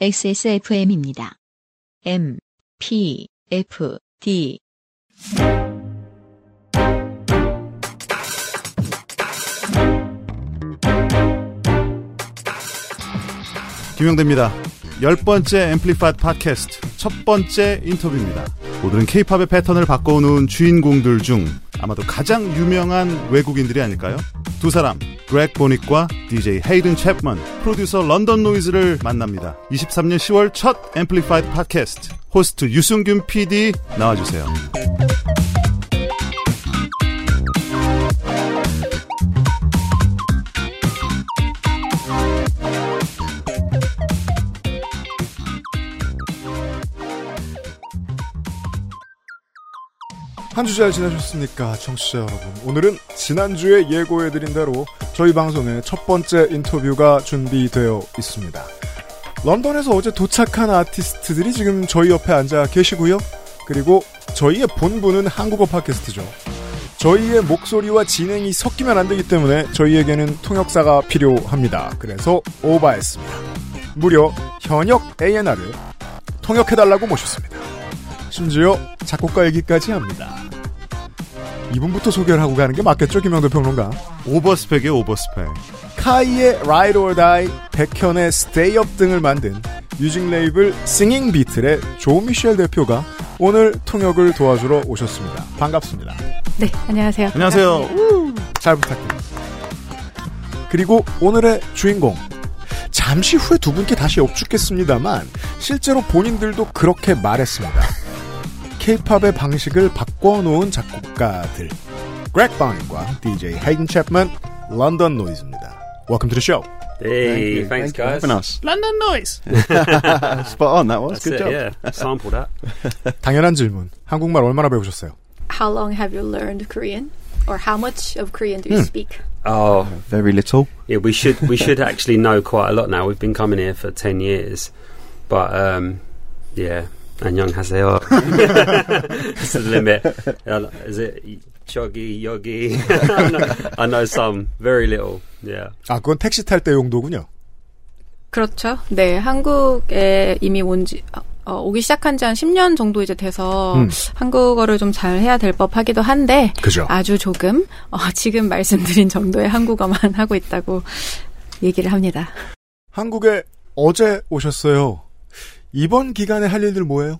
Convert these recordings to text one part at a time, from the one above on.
XSFM입니다. M, P, F, D. 김영대입니다. 열 번째 앰플리파드 팟캐스트 첫 번째 인터뷰입니다. 오늘은 케이팝의 패턴을 바꿔놓은 주인공들 중 아마도 가장 유명한 외국인들이 아닐까요? 두 사람, 그렉 보닉과 DJ 헤이든 챕먼, 프로듀서 런던 노이즈를 만납니다. 23년 10월 첫 Amplified 팟캐스트 호스트 유승균 PD 나와주세요. 한 주 잘 지내셨습니까, 청취자 여러분? 오늘은 지난주에 예고해드린 대로 저희 방송의 첫 번째 인터뷰가 준비되어 있습니다. 런던에서 어제 도착한 아티스트들이 지금 저희 옆에 앉아 계시고요. 그리고 저희의 본부는 한국어 팟캐스트죠. 저희의 목소리와 진행이 섞이면 안 되기 때문에 저희에게는 통역사가 필요합니다. 그래서 오바했습니다. 무려 현역 A&R을 통역해달라고 모셨습니다. 심지어 작곡가 얘기까지 합니다. 이분부터 소개를 하고 가는 게 맞겠죠, 김영대 평론가? overspec의 overspec. 카이의 Ride or Die, 백현의 Stay Up 등을 만든 뮤직 레이블 Singing Beetle의 조미셸 대표가 오늘 통역을 도와주러 오셨습니다. 반갑습니다. 네, 안녕하세요. 안녕하세요. 잘 부탁드립니다. 그리고 오늘의 주인공. 잠시 후에 두 분께 다시 엽죽겠습니다만 실제로 본인들도 그렇게 말했습니다. 케이팝의 방식을 바꿔놓은 작곡가들. 그렉 바운과 DJ 헤이든 챕먼, 런던 노이즈입니다. Welcome to the show. Hey, thanks, guys. having us. 런던 노이즈. Spot on, that was. That's Good it, job. yeah. Sample that. 당연한 질문. 한국말 얼마나 배우셨어요? How long have you learned Korean? Or how much of Korean do you speak? Oh, Very little. yeah. We should we should actually know quite a lot now. We've been coming here for ten years, but um, yeah. 안녕하세요. It joggy, yogi? I, know, I know some, very little. Yeah. 아, 그건 택시 탈 때 용도군요. 그렇죠. 네, 한국에 이미 온지 어, 오기 시작한 지 한 10년 정도 이제 돼서 음. 한국어를 좀 잘 해야 될 법하기도 한데 그죠. 아주 조금 어, 지금 말씀드린 정도의 한국어만 하고 있다고 얘기를 합니다. 한국에 어제 오셨어요. 이번 기간에 할 일들 뭐예요?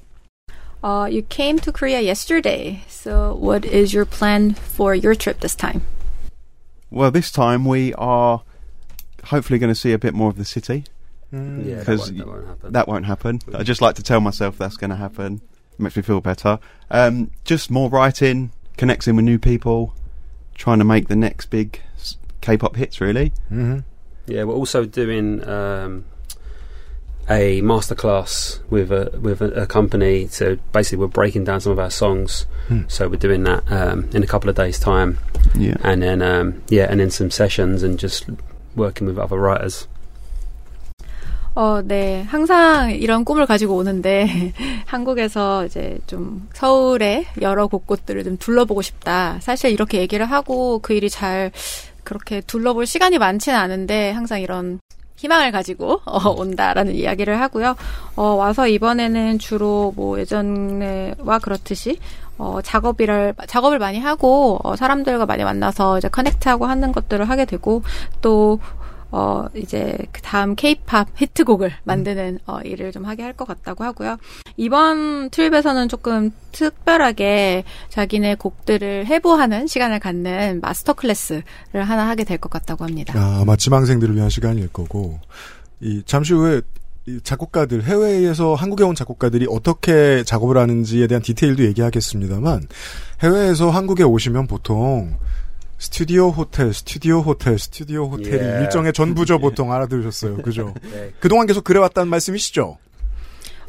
Uh, you came to Korea yesterday. So what is your plan for your trip this time? Well, this time we are hopefully going to see a bit more of the city. Yeah, that Because won't, that won't happen. That won't happen. I just like to tell myself that's going to happen. Makes me feel better. Um, just more writing, connecting with new people, trying to make the next big s- K-pop hits. Really. 음. Yeah, we're also doing um, a masterclass with a with a, a company. So basically, we're breaking down some of our songs. Hmm. So we're doing that um, in a couple of days' time, Yeah. and then um, yeah, and then some sessions and just working with other writers. 어, 네. 항상 이런 꿈을 가지고 오는데, 한국에서 이제 좀 서울의 여러 곳곳들을 좀 둘러보고 싶다. 사실 이렇게 얘기를 하고 그 일이 잘 그렇게 둘러볼 시간이 많지는 않은데, 항상 이런 희망을 가지고 어, 온다라는 이야기를 하고요. 어, 와서 이번에는 주로 뭐 예전에와 그렇듯이 어, 작업을 작업을 많이 하고 어, 사람들과 많이 만나서 이제 커넥트하고 하는 것들을 하게 되고 또 어, 이제 그 다음 케이팝 히트곡을 만드는 어, 일을 좀 하게 할 것 같다고 하고요. 이번 트립에서는 조금 특별하게 자기네 곡들을 해부하는 시간을 갖는 master class를 하나 하게 될 것 같다고 합니다. 아, 아마 지망생들을 위한 시간일 거고, 이, 잠시 후에, 이 작곡가들, 해외에서 한국에 온 작곡가들이 어떻게 작업을 하는지에 대한 디테일도 얘기하겠습니다만, 해외에서 한국에 오시면 보통, 스튜디오 호텔, 스튜디오 호텔, 스튜디오 호텔이 예. 일정의 전부죠, 보통 알아들으셨어요. 그죠? Yeah. 그동안 계속 그래왔다는 말씀이시죠?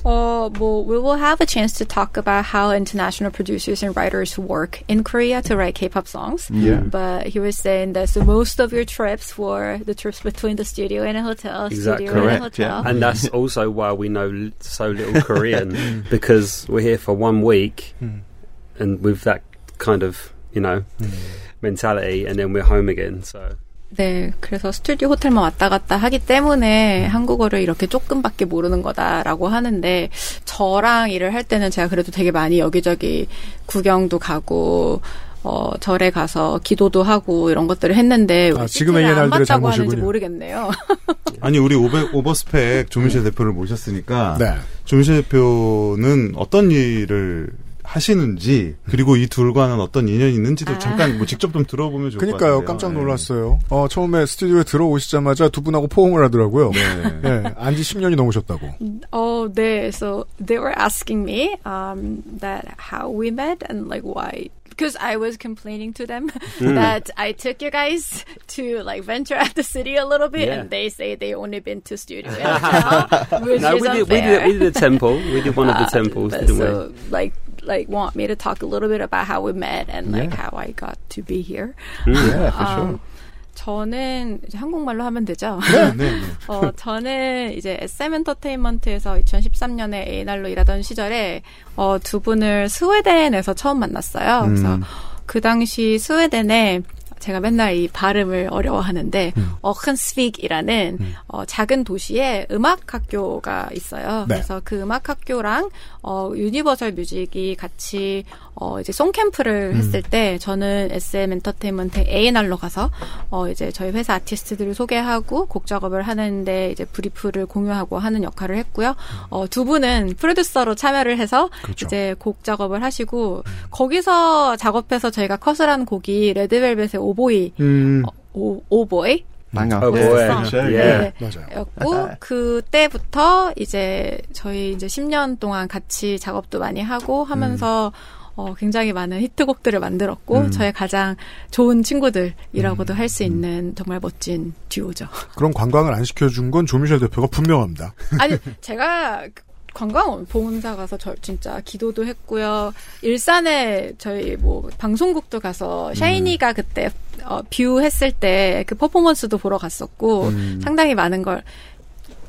어, 뭐, we will have a chance to talk about how international producers and writers work in Korea to write K-pop songs. Yeah. But he was saying that so most of your trips were the trips between the studio and a hotel, Exactly. studio and a Correct, yeah. hotel. And that's also why we know l- so little Korean because we're here for one week, and with that kind of you know Mentality, and then we're home again. So 네, 그래서 스튜디오 호텔만 왔다 갔다 하기 때문에 음. 한국어를 이렇게 조금밖에 모르는 거다라고 하는데 저랑 일을 할 때는 제가 그래도 되게 많이 여기저기 구경도 가고 어 절에 가서 기도도 하고 이런 것들을 했는데 아, 왜 지금의 맞다고 하는지 잘못이군요. 모르겠네요. 아니 우리 오베, 오버 스펙 조민실 대표를 모셨으니까 네. 조민실 대표는 어떤 일을 하시는지 그리고 이 둘과는 어떤 인연이 있는지도 아. 잠깐 뭐 직접 좀 들어보면 좋을 것 같아요. 그러니까요. 깜짝 놀랐어요. 어, 처음에 스튜디오에 들어오시자마자 두 분하고 포옹을 하더라고요. 네. 예, 안지 10년이 넘으셨다고. Oh, they so they were asking me um, that how we met and like why because I was complaining to them that I took you guys to like venture out the city a little bit, Yeah. and they say they only been to studio and hotel, which No, is we did, we did we did a temple. We did one of the Uh, temples, but didn't so like like want me to talk a little bit about how we met and like Yeah. how I got to be here. Yeah, for sure. Um, 저는 한국말로 하면 되죠. 네, 네. 어, 저는 이제 SM 엔터테인먼트에서 2013년에 A&R로 일하던 시절에 어, 두 분을 스웨덴에서 처음 만났어요. 그래서 그 당시 스웨덴에 제가 맨날 이 발음을 어려워하는데 어큰스빅이라는 어, 작은 도시에 음악 학교가 있어요. 네. 그래서 그 음악 학교랑 어, 유니버설 뮤직이 같이 어, 이제 song camp를 했을 때 저는 SM 엔터테인먼트 A&R로 가서 어, 이제 저희 회사 아티스트들을 소개하고 곡 작업을 하는데 이제 브리프를 공유하고 하는 역할을 했고요. 어, 두 분은 프로듀서로 참여를 해서 그렇죠. 이제 곡 작업을 하시고 거기서 작업해서 저희가 컷을 한 곡이 레드벨벳의 오보이 음, 어, 오, 오보이 boy. Sure, Yeah. 네. 맞아요. 였고 그때부터 이제 저희 이제 10년 동안 같이 작업도 많이 하고 하면서 어, 굉장히 많은 히트곡들을 만들었고 저의 가장 좋은 친구들이라고도 할수 있는 정말 멋진 듀오죠. 그런 관광을 안 시켜준 건 조미셸 대표가 분명합니다. 아니 제가 그 관광 봉은사 가서 저 진짜 기도도 했고요. 일산에 저희 뭐 방송국도 가서 샤이니가 그때 어, View 했을 때 그 퍼포먼스도 보러 갔었고 상당히 많은 걸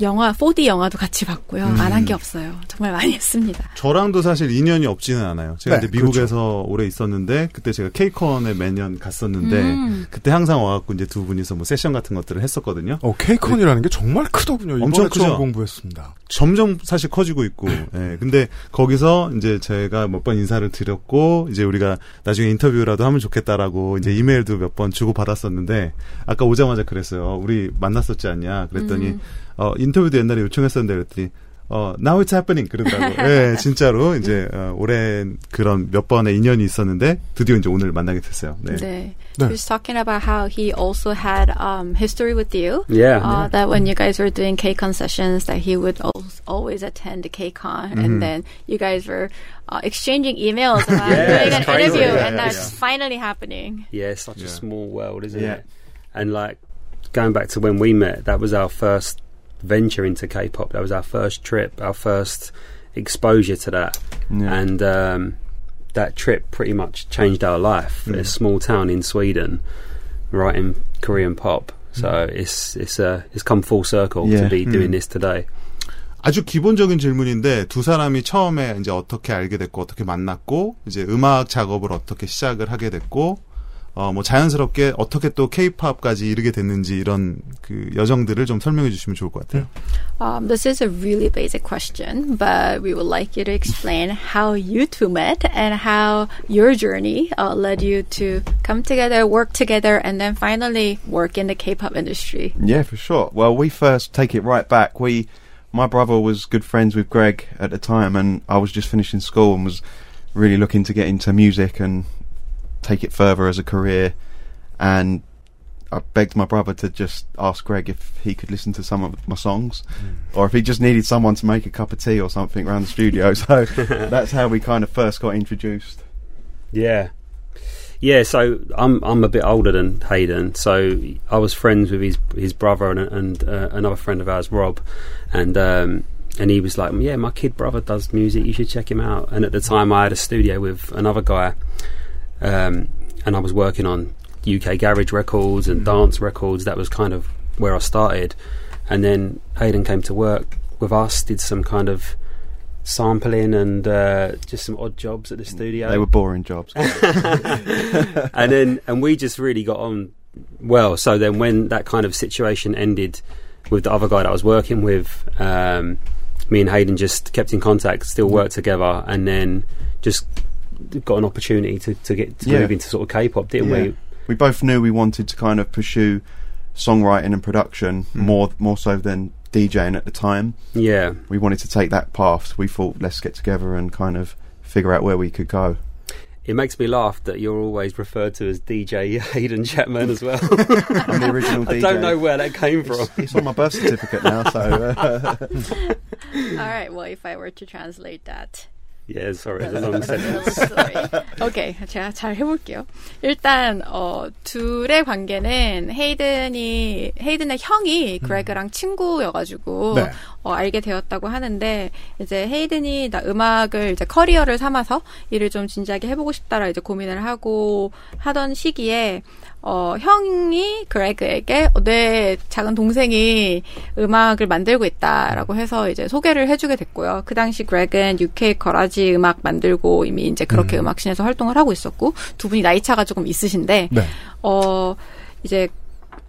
영화 4D 영화도 같이 봤고요. 안한 게 없어요. 정말 많이 했습니다. 저랑도 사실 인연이 없지는 않아요. 제가 네, 이제 미국에서 오래 있었는데 그때 제가 케이컨에 매년 갔었는데 음. 그때 항상 와갖고 이제 두 분이서 뭐 세션 같은 것들을 했었거든요. 어, 케이컨이라는 게 정말 크더군요. 엄청 처음 크죠? 공부했습니다. 점점 사실 커지고 있고, 예. 근데 거기서 이제 제가 몇 번 인사를 드렸고, 이제 우리가 나중에 인터뷰라도 하면 좋겠다라고 이제 이메일도 몇 번 주고 받았었는데, 아까 오자마자 그랬어요. 우리 만났었지 않냐? 그랬더니, 음. 어, 인터뷰도 옛날에 요청했었는데 그랬더니, 어, now it's happening. 그런다고. 예, 진짜로 이제, 어, 오랜 그런 몇 번의 인연이 있었는데, 드디어 이제 오늘 만나게 됐어요. 네. 네. 네. He was talking about how he also had um, history with you. Yeah. Uh, that when you guys were doing KCON sessions, that he would al- always attend KCON, and then you guys were uh, exchanging emails about Yeah, doing it's an crazy. interview, Yeah, and yeah, that's yeah. finally happening. Yeah, it's such Yeah. a small world, isn't Yeah. it? And like going back to when we met, that was our first venture into K-pop. That was our first trip, our first exposure to that, Yeah. and um, that trip pretty much changed our life. A small town in Sweden, writing Korean pop. So it's it's uh, it's come full circle Yeah. to be doing this today. 아주 기본적인 질문인데 두 사람이 처음에 이제 어떻게 알게 됐고 어떻게 만났고 이제 음악 작업을 어떻게 시작을 하게 됐고 어 뭐 자연스럽게 어떻게 또 케이팝까지 이르게 됐는지 이런 그 여정들을 좀 설명해 주시면 좋을 것 같아요. Um, this is a really basic question, but we would like you to explain how you two met and how your journey uh, led you to come together, work together, and then finally work in the K-pop industry. Yeah, for sure. Well, we first take it right back. We, my brother was good friends with Greg at the time, and I was just finishing school and was really looking to get into music and take it further as a career. And I begged my brother to just ask Greg if he could listen to some of my songs, or if he just needed someone to make a cup of tea or something around the studio. So that's how we kind of first got introduced. Yeah. Yeah, so I'm I'm a bit older than Hayden, so I was friends with his his brother and and uh, another friend of ours, Rob, and um, and he was like, yeah, my kid brother does music, you should check him out. And at the time, I had a studio with another guy, um, and I was working on UK garage records and dance records. That was kind of where I started, and then Hayden came to work with us, did some kind of sampling and uh, just some odd jobs at the studio They were boring jobs. and then and we just really got on well. So then, when that kind of situation ended with the other guy that I was working with, um, me and Hayden just kept in contact, still worked together, and then just got an opportunity to, to get to Yeah. move into sort of K-pop, didn't Yeah. we? We both knew we wanted to kind of pursue songwriting and production more more so than DJing at the time. Yeah. We wanted to take that path. We thought let's get together and kind of figure out where we could go. It makes me laugh that you're always referred to as DJ Hayden Chapman as well. I'm the original DJ. I don't know where that came from. It's, it's on my birth certificate now, so uh, All right. Well, if I were to translate that. Yeah, sorry, it's a long sentence. 오케이, 제가 잘 해볼게요. 일단 어, 둘의 관계는 헤이든이 헤이든의 형이 그레그랑 친구여가지고 네. 어, 알게 되었다고 하는데 이제 헤이든이 나 음악을 이제 커리어를 삼아서 일을 좀 진지하게 해보고 싶다라 이제 고민을 하고 하던 시기에 어, 형이 그레그에게 어, 내 작은 동생이 음악을 만들고 있다라고 해서 이제 소개를 해주게 됐고요. 그 당시 그레그는 UK 거라지 음악 만들고 이미 이제 그렇게 음. 악씬에서 활동을 하고 있었고 두 분이 나이 차가 조금 있으신데 네. 어 이제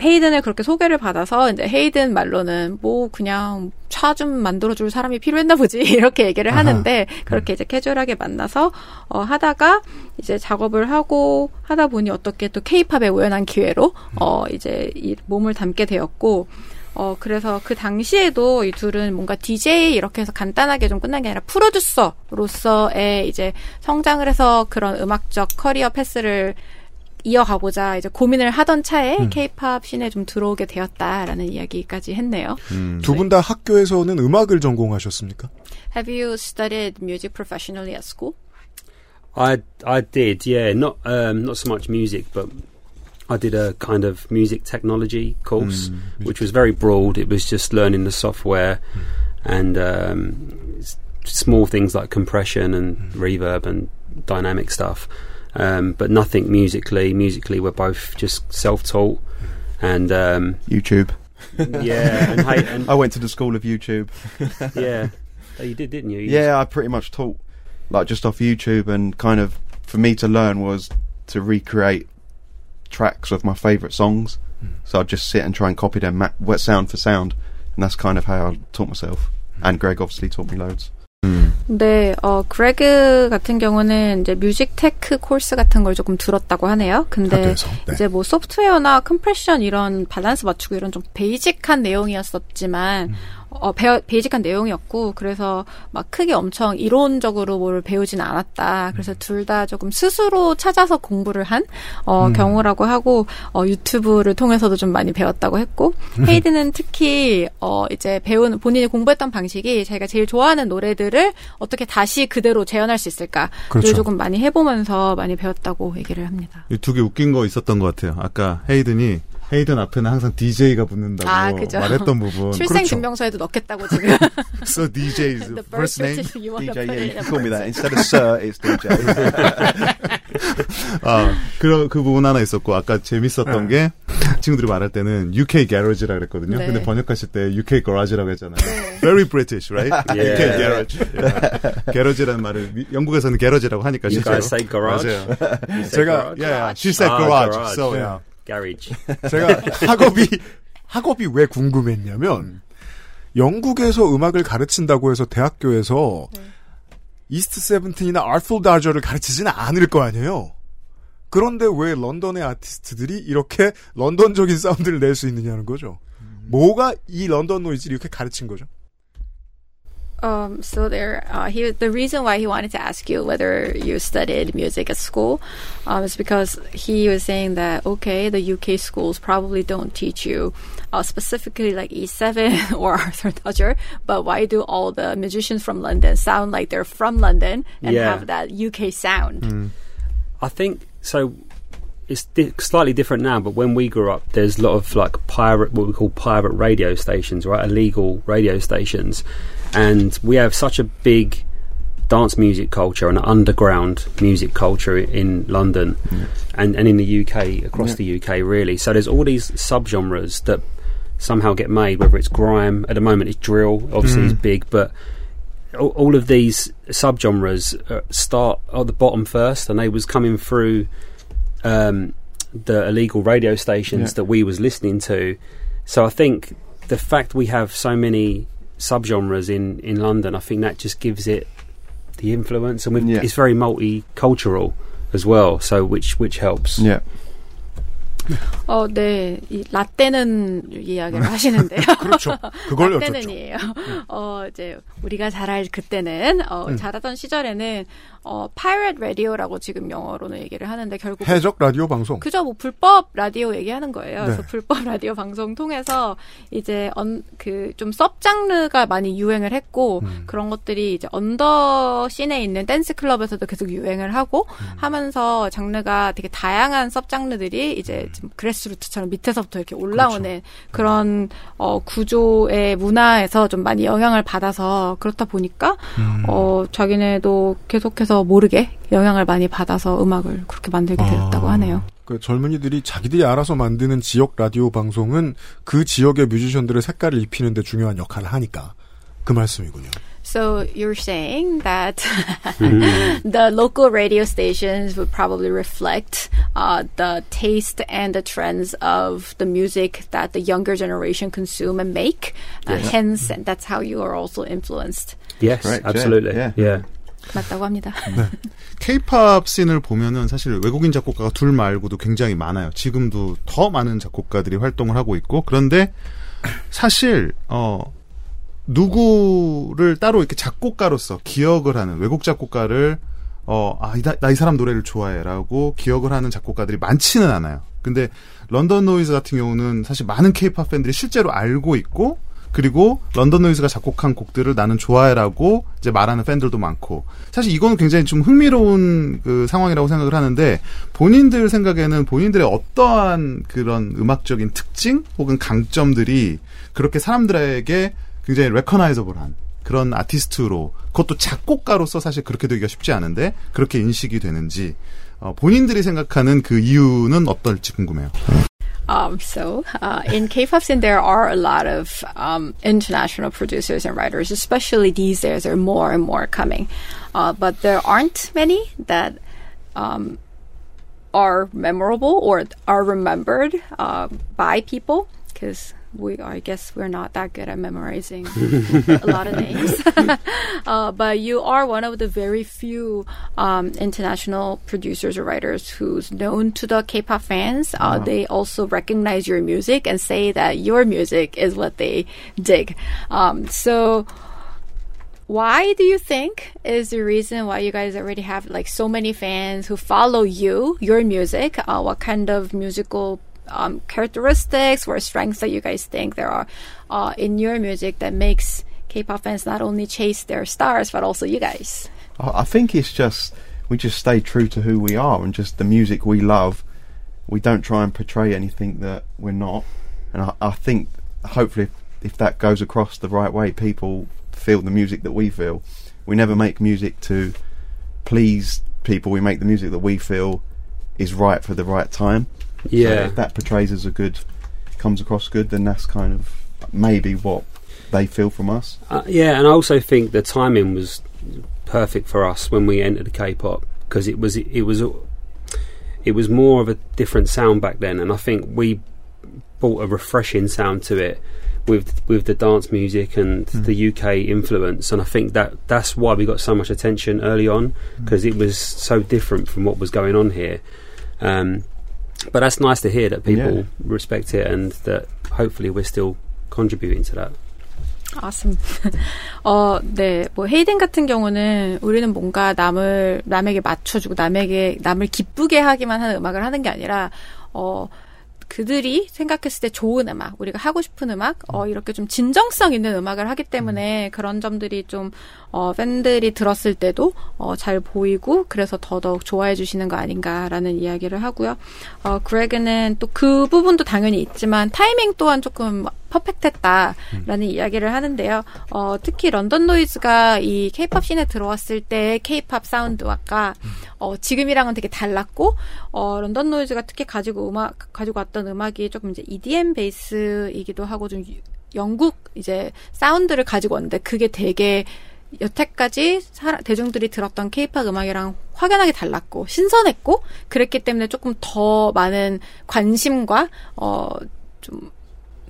헤이든을 그렇게 소개를 받아서 이제 헤이든 말로는 뭐 그냥 차 좀 만들어줄 사람이 필요했나 보지? 이렇게 얘기를 아하. 하는데 그렇게 이제 캐주얼하게 만나서 어 하다가 이제 작업을 하고 하다 보니 어떻게 또 케이팝의 우연한 기회로 어 이제 이 몸을 담게 되었고 어 그래서 그 당시에도 이 둘은 뭔가 DJ 이렇게 해서 간단하게 좀 끝난 게 아니라 프로듀서로서의 이제 성장을 해서 그런 음악적 커리어 패스를 이어가보자 이제 고민을 하던 차에 케이팝 씬에 좀 들어오게 되었다라는 이야기까지 했네요. 두분 다 학교에서는 음악을 전공하셨습니까? Have you studied music professionally at school? I I did, yeah. Not um, not so much music, but I did a kind of music technology course, which was very broad. It was just learning the software and um, small things like compression and reverb and dynamic stuff, um, but nothing musically. Musically, we're both just self-taught, and um, YouTube. yeah, and, hey, and I went to the school of YouTube. yeah, Oh, you did, didn't you? You Yeah, I pretty much taught like just off YouTube, and kind of for me to learn was to recreate tracks of my favourite songs. So I'd just sit and try and copy them, ma- what sound for sound, and that's kind of how I taught myself. And Greg obviously taught me loads. 네, 어, 그레그 같은 경우는 이제 뮤직 테크 코र्스 같은 걸 조금 들었다고 하네요. 근데 학교에서. 네. 이제 뭐 소프트웨어나 컴프레션 이런 밸런스 맞추고 이런 좀 베이직한 내용이었었지만 어, 배, 베이직한 내용이었고 그래서 막 크게 엄청 이론적으로 뭘 배우지는 않았다. 그래서 둘다 조금 스스로 찾아서 공부를 한 어, 경우라고 하고 어, 유튜브를 통해서도 좀 많이 배웠다고 했고 헤이드는 특히 어, 이제 배우는 본인이 공부했던 방식이 자기가 제일 좋아하는 노래들을 어떻게 다시 그대로 재현할 수 있을까를 그렇죠. 조금 많이 해보면서 많이 배웠다고 얘기를 합니다. 두개 웃긴 거 있었던 것 같아요. 아까 헤이든이 헤이든 앞에는 항상 DJ가 붙는다고 아, 그죠. 말했던 부분. 출생 그렇죠. 증명서에도 넣겠다고 지금. So DJ's The birth first name. you DJ, yeah, you call me that instead of Sir. It's DJ. 아, 그, 그 부분 하나 있었고, 아까 재밌었던 게, 친구들이 말할 때는 UK Garage라 그랬거든요. 네. 근데 번역하실 때 UK Garage라고 했잖아요. Very British, right? Yeah. UK Garage. Yeah. Garage라는 말을 미- 영국에서는 garage라고 하니까 You 실제로. guys say garage? 맞아요. You say 제가- garage? Yeah, yeah. She said Ah, garage. garage. So, 네. yeah. Garage. 제가 학업이 학업이 왜 궁금했냐면 영국에서 음악을 가르친다고 해서 대학교에서 East Seventeen이나 Artful Dodger를 가르치지는 않을 거 아니에요. 그런데 왜 런던의 아티스트들이 이렇게 런던적인 사운드를 낼 수 있느냐는 거죠. 뭐가 이 런던 노이즈를 이렇게 가르친 거죠? Um, so there, uh, he the reason why he wanted to ask you whether you studied music at school, um, is because he was saying that okay, the UK schools probably don't teach you uh, specifically like E7 or Arthur Dodger, but why do all the musicians from London sound like they're from London and Yeah. have that UK sound? I think so. It's di- slightly different now, but when we grew up, there's a lot of like pirate, what we call pirate radio stations, right? Illegal radio stations, and we have such a big dance music culture and an underground music culture in London and, and in the UK, across the UK, really. So there's all these subgenres that somehow get made, whether it's grime, at the moment it's drill, obviously is big, but all, all of these subgenres uh, start at the bottom first, and they was coming through um, the illegal radio stations Yeah. that we was listening to. So I think the fact we have so many subgenres in in London, I think that just gives it the influence, and we've, Yeah. it's very multicultural as well. So which which helps. Yeah. 어, 네. 이 라떼는 이야기를 하시는데요. 그렇죠. 그걸 여쭙죠. 라떼는이에요. 어, 이제 우리가 잘할 그때는 어, 잘하던 시절에는 어, pirate radio라고 지금 영어로는 얘기를 하는데 결국 해적 라디오 방송. 그저 뭐 불법 라디오 얘기하는 거예요. 그래서 네. 불법 라디오 방송 통해서 이제 그 좀 sub 장르가 많이 유행을 했고 음. 그런 것들이 이제 under scene에 있는 댄스 클럽에서도 계속 유행을 하고 음. 하면서 장르가 되게 다양한 sub 장르들이 이제 좀 grassroot처럼 밑에서부터 이렇게 올라오는 그렇죠. 그런 어, 구조의 문화에서 좀 많이 영향을 받아서 그렇다 보니까 음. 어, 자기네도 계속해서 모르게 영향을 많이 받아서 음악을 그렇게 만들게 되었다고 아. 하네요. 그 젊은이들이 자기들이 알아서 만드는 지역 라디오 방송은 그 지역의 뮤지션들의 색깔을 입히는데 중요한 역할을 하니까 그 말씀이군요. So you're saying that the local radio stations would probably reflect uh, the taste and the trends of the music that the younger generation consume and make. Uh, hence, and that's how you are also influenced. Yes, yeah, absolutely. yeah. yeah. 맞다고 합니다. 케이팝 scene을 보면은 사실 외국인 작곡가가 둘 말고도 굉장히 많아요. 지금도 더 많은 작곡가들이 활동을 하고 있고 그런데 사실 어 누구를 따로 이렇게 작곡가로서 기억을 하는 외국 작곡가를 어, 아, 나 이 사람 노래를 좋아해라고 기억을 하는 작곡가들이 많지는 않아요. 근데 런던 노이즈 같은 경우는 사실 많은 케이팝 팬들이 실제로 알고 있고 그리고 런던 노이즈가 작곡한 곡들을 나는 좋아해라고 이제 말하는 팬들도 많고. 사실 이거는 굉장히 좀 흥미로운 그 상황이라고 생각을 하는데 본인들 생각에는 본인들의 어떠한 그런 음악적인 특징 혹은 강점들이 그렇게 사람들에게 굉장히 레커나이저블한 그런 아티스트로 그것도 작곡가로서 사실 그렇게 되기가 쉽지 않은데 그렇게 인식이 되는지 어, 본인들이 생각하는 그 이유는 어떨지 궁금해요. Um, so, uh, in K-pop scene, there are a lot of um, international producers and writers, especially these days. There are more and more coming, uh, but there aren't many that um, are memorable or are remembered uh, by people because we, I guess, we're not that good at memorizing a lot of names. uh, but you are one of the very few um, international producers or writers who's known to the K-pop fans. Uh, They also recognize your music and say that your music is what they dig. Um, so why do you think is the reason why you guys already have like so many fans who follow you, your music? Uh, what kind of musical um, characteristics or strengths that you guys think there are uh, in your music that makes K-pop fans not only chase their stars but also you guys? I think it's just we just stay true to who we are and just the music we love. We don't try and portray anything that we're not, and I, I think hopefully if, if that goes across the right way, people feel the music that we feel. We never make music to please people. We make the music that we feel is right for the right time. So Yeah. if that portrays as a good, comes across good, then that's kind of maybe what they feel from us. Uh, yeah, and I also think the timing was perfect for us when we entered K-pop because it was it was it was more of a different sound back then, and I think we brought a refreshing sound to it with with the dance music and the UK influence, and I think that that's why we got so much attention early on because it was so different from what was going on here. Um, but that's nice to hear that people Yeah. respect it and that hopefully we're still contributing to that. Awesome. 어, 네. 뭐 헤이든 같은 경우는 우리는 뭔가 남을 남에게 맞춰주고 남에게 남을 기쁘게 하기만 하는 음악을 하는 게 아니라 어 그들이 생각했을 때 좋은 음악, 우리가 하고 싶은 음악, 어, 이렇게 좀 진정성 있는 음악을 하기 때문에 그런 점들이 좀, 어, 팬들이 들었을 때도, 어, 잘 보이고, 그래서 더더욱 좋아해 주시는 거 아닌가라는 이야기를 하고요. 어, 그레그는 또 그 부분도 당연히 있지만, 타이밍 또한 조금 퍼펙트했다라는 이야기를 하는데요. 어, 특히 런던 노이즈가 이 케이팝 씬에 들어왔을 때 케이팝 사운드와 어, 지금이랑은 되게 달랐고, 어, 런던 노이즈가 특히 가지고 음악, 가지고 왔던 음악이 조금 이제 EDM 베이스이기도 하고 좀 유- 영국 이제 사운드를 가지고 왔는데 그게 되게 여태까지 대중들이 들었던 케이팝 음악이랑 확연하게 달랐고 신선했고 그랬기 때문에 조금 더 많은 관심과 어좀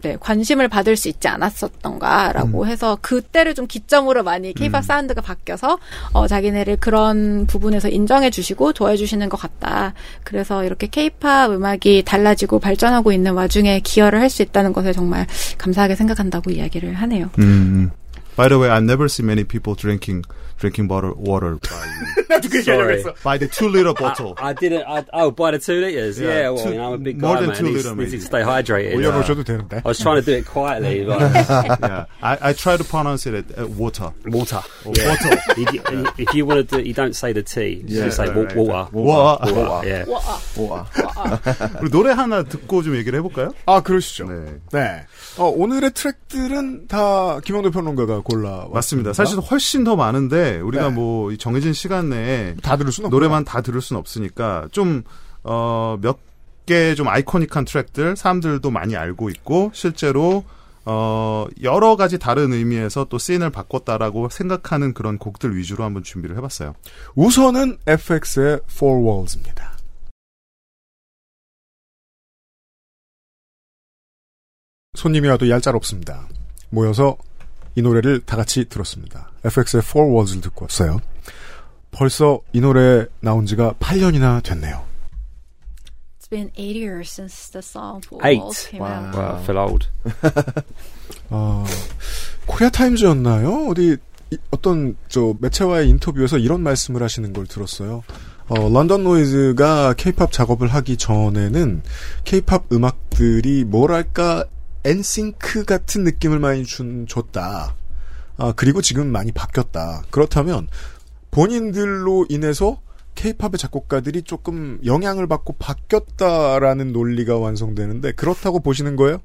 네, 관심을 받을 수 있지 않았었던가라고 해서 그때를 좀 기점으로 많이 케이팝 사운드가 바뀌어서 어 자기네를 그런 부분에서 인정해 주시고 좋아해 주시는 것 같다. 그래서 이렇게 케이팝 음악이 달라지고 발전하고 있는 와중에 기여를 할 수 있다는 것을 정말 감사하게 생각한다고 이야기를 하네요. 음. By the way, I've never seen many people drinking drinking water water by, 그 Sorry. by the two liter bottle. I didn't. I, oh, by the two liters. Yeah, Yeah, well, two- you know, I'm a big more guy, than man. two Needs, litre, needs maybe. to stay hydrated. 올려놓으셔도 되는데. I was trying to do it quietly, but yeah, I, I try to pronounce it uh, water. water. Yeah. Water. if, you, if you want to do, you don't say the T. You Yeah, just say right, wa- right, water. Water. Water. Yeah. 우와. 우리 노래 하나 듣고 좀 얘기를 해볼까요? 아, 그러시죠. 네. 네. 어, 오늘의 트랙들은 다 김영도 평론가가 골라 맞습니다. 사실 훨씬 더 많은데 우리가 네. 뭐이 정해진 시간 내에 다 들을 수는 노래만 다 들을 순 없으니까 좀 어, 몇 개 좀 아이코닉한 트랙들 사람들도 많이 알고 있고 실제로 어, 여러 가지 다른 의미에서 또 씬을 바꿨다라고 생각하는 그런 곡들 위주로 한번 준비를 해봤어요. 우선은 FX의 Four Walls입니다. 손님이 와도 얄짤 없습니다. 모여서 이 노래를 다 같이 들었습니다. FX의 Four Walls를 듣고 왔어요. 벌써 이 노래 나온 지가 8년이나 됐네요. It's been eight years since the song Four. Walls came Wow. out. I feel old. 어, 코리아 타임즈였나요? 어디 이- 어떤 저 매체와의 인터뷰에서 이런 말씀을 하시는 걸 들었어요. 어, 런던 노이즈가 케이팝 작업을 하기 전에는 케이팝 음악들이 뭐랄까 엔싱크 같은 느낌을 많이 준, 줬다. 아, 그리고 지금 많이 바뀌었다. 그렇다면 본인들로 인해서 케이팝의 작곡가들이 조금 영향을 받고 바뀌었다라는 논리가 완성되는데 그렇다고 보시는 거예요?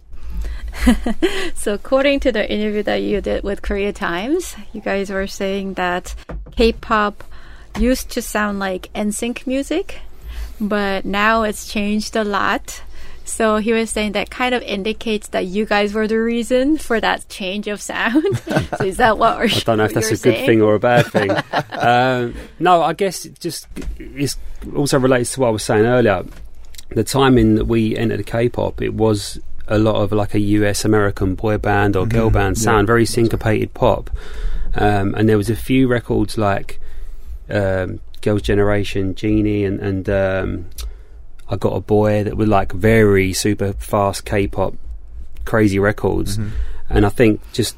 So according to the interview that you did with Korea Times, you guys were saying that K-pop used to sound like NSYNC music, but now it's changed a lot. So he was saying that kind of indicates that you guys were the reason for that change of sound. so is that what we I don't know if that's a you're good thing or a bad thing. um, no, I guess it just it also relates to what I was saying earlier. The timing that we entered K-pop, it was a lot of like a US American boy band or girl band sound, very syncopated pop. Um, and there was a few records like um, Girls' Generation, Genie, and and um, I Got a Boy that were like very super fast K-pop, crazy records. Mm-hmm. And I think just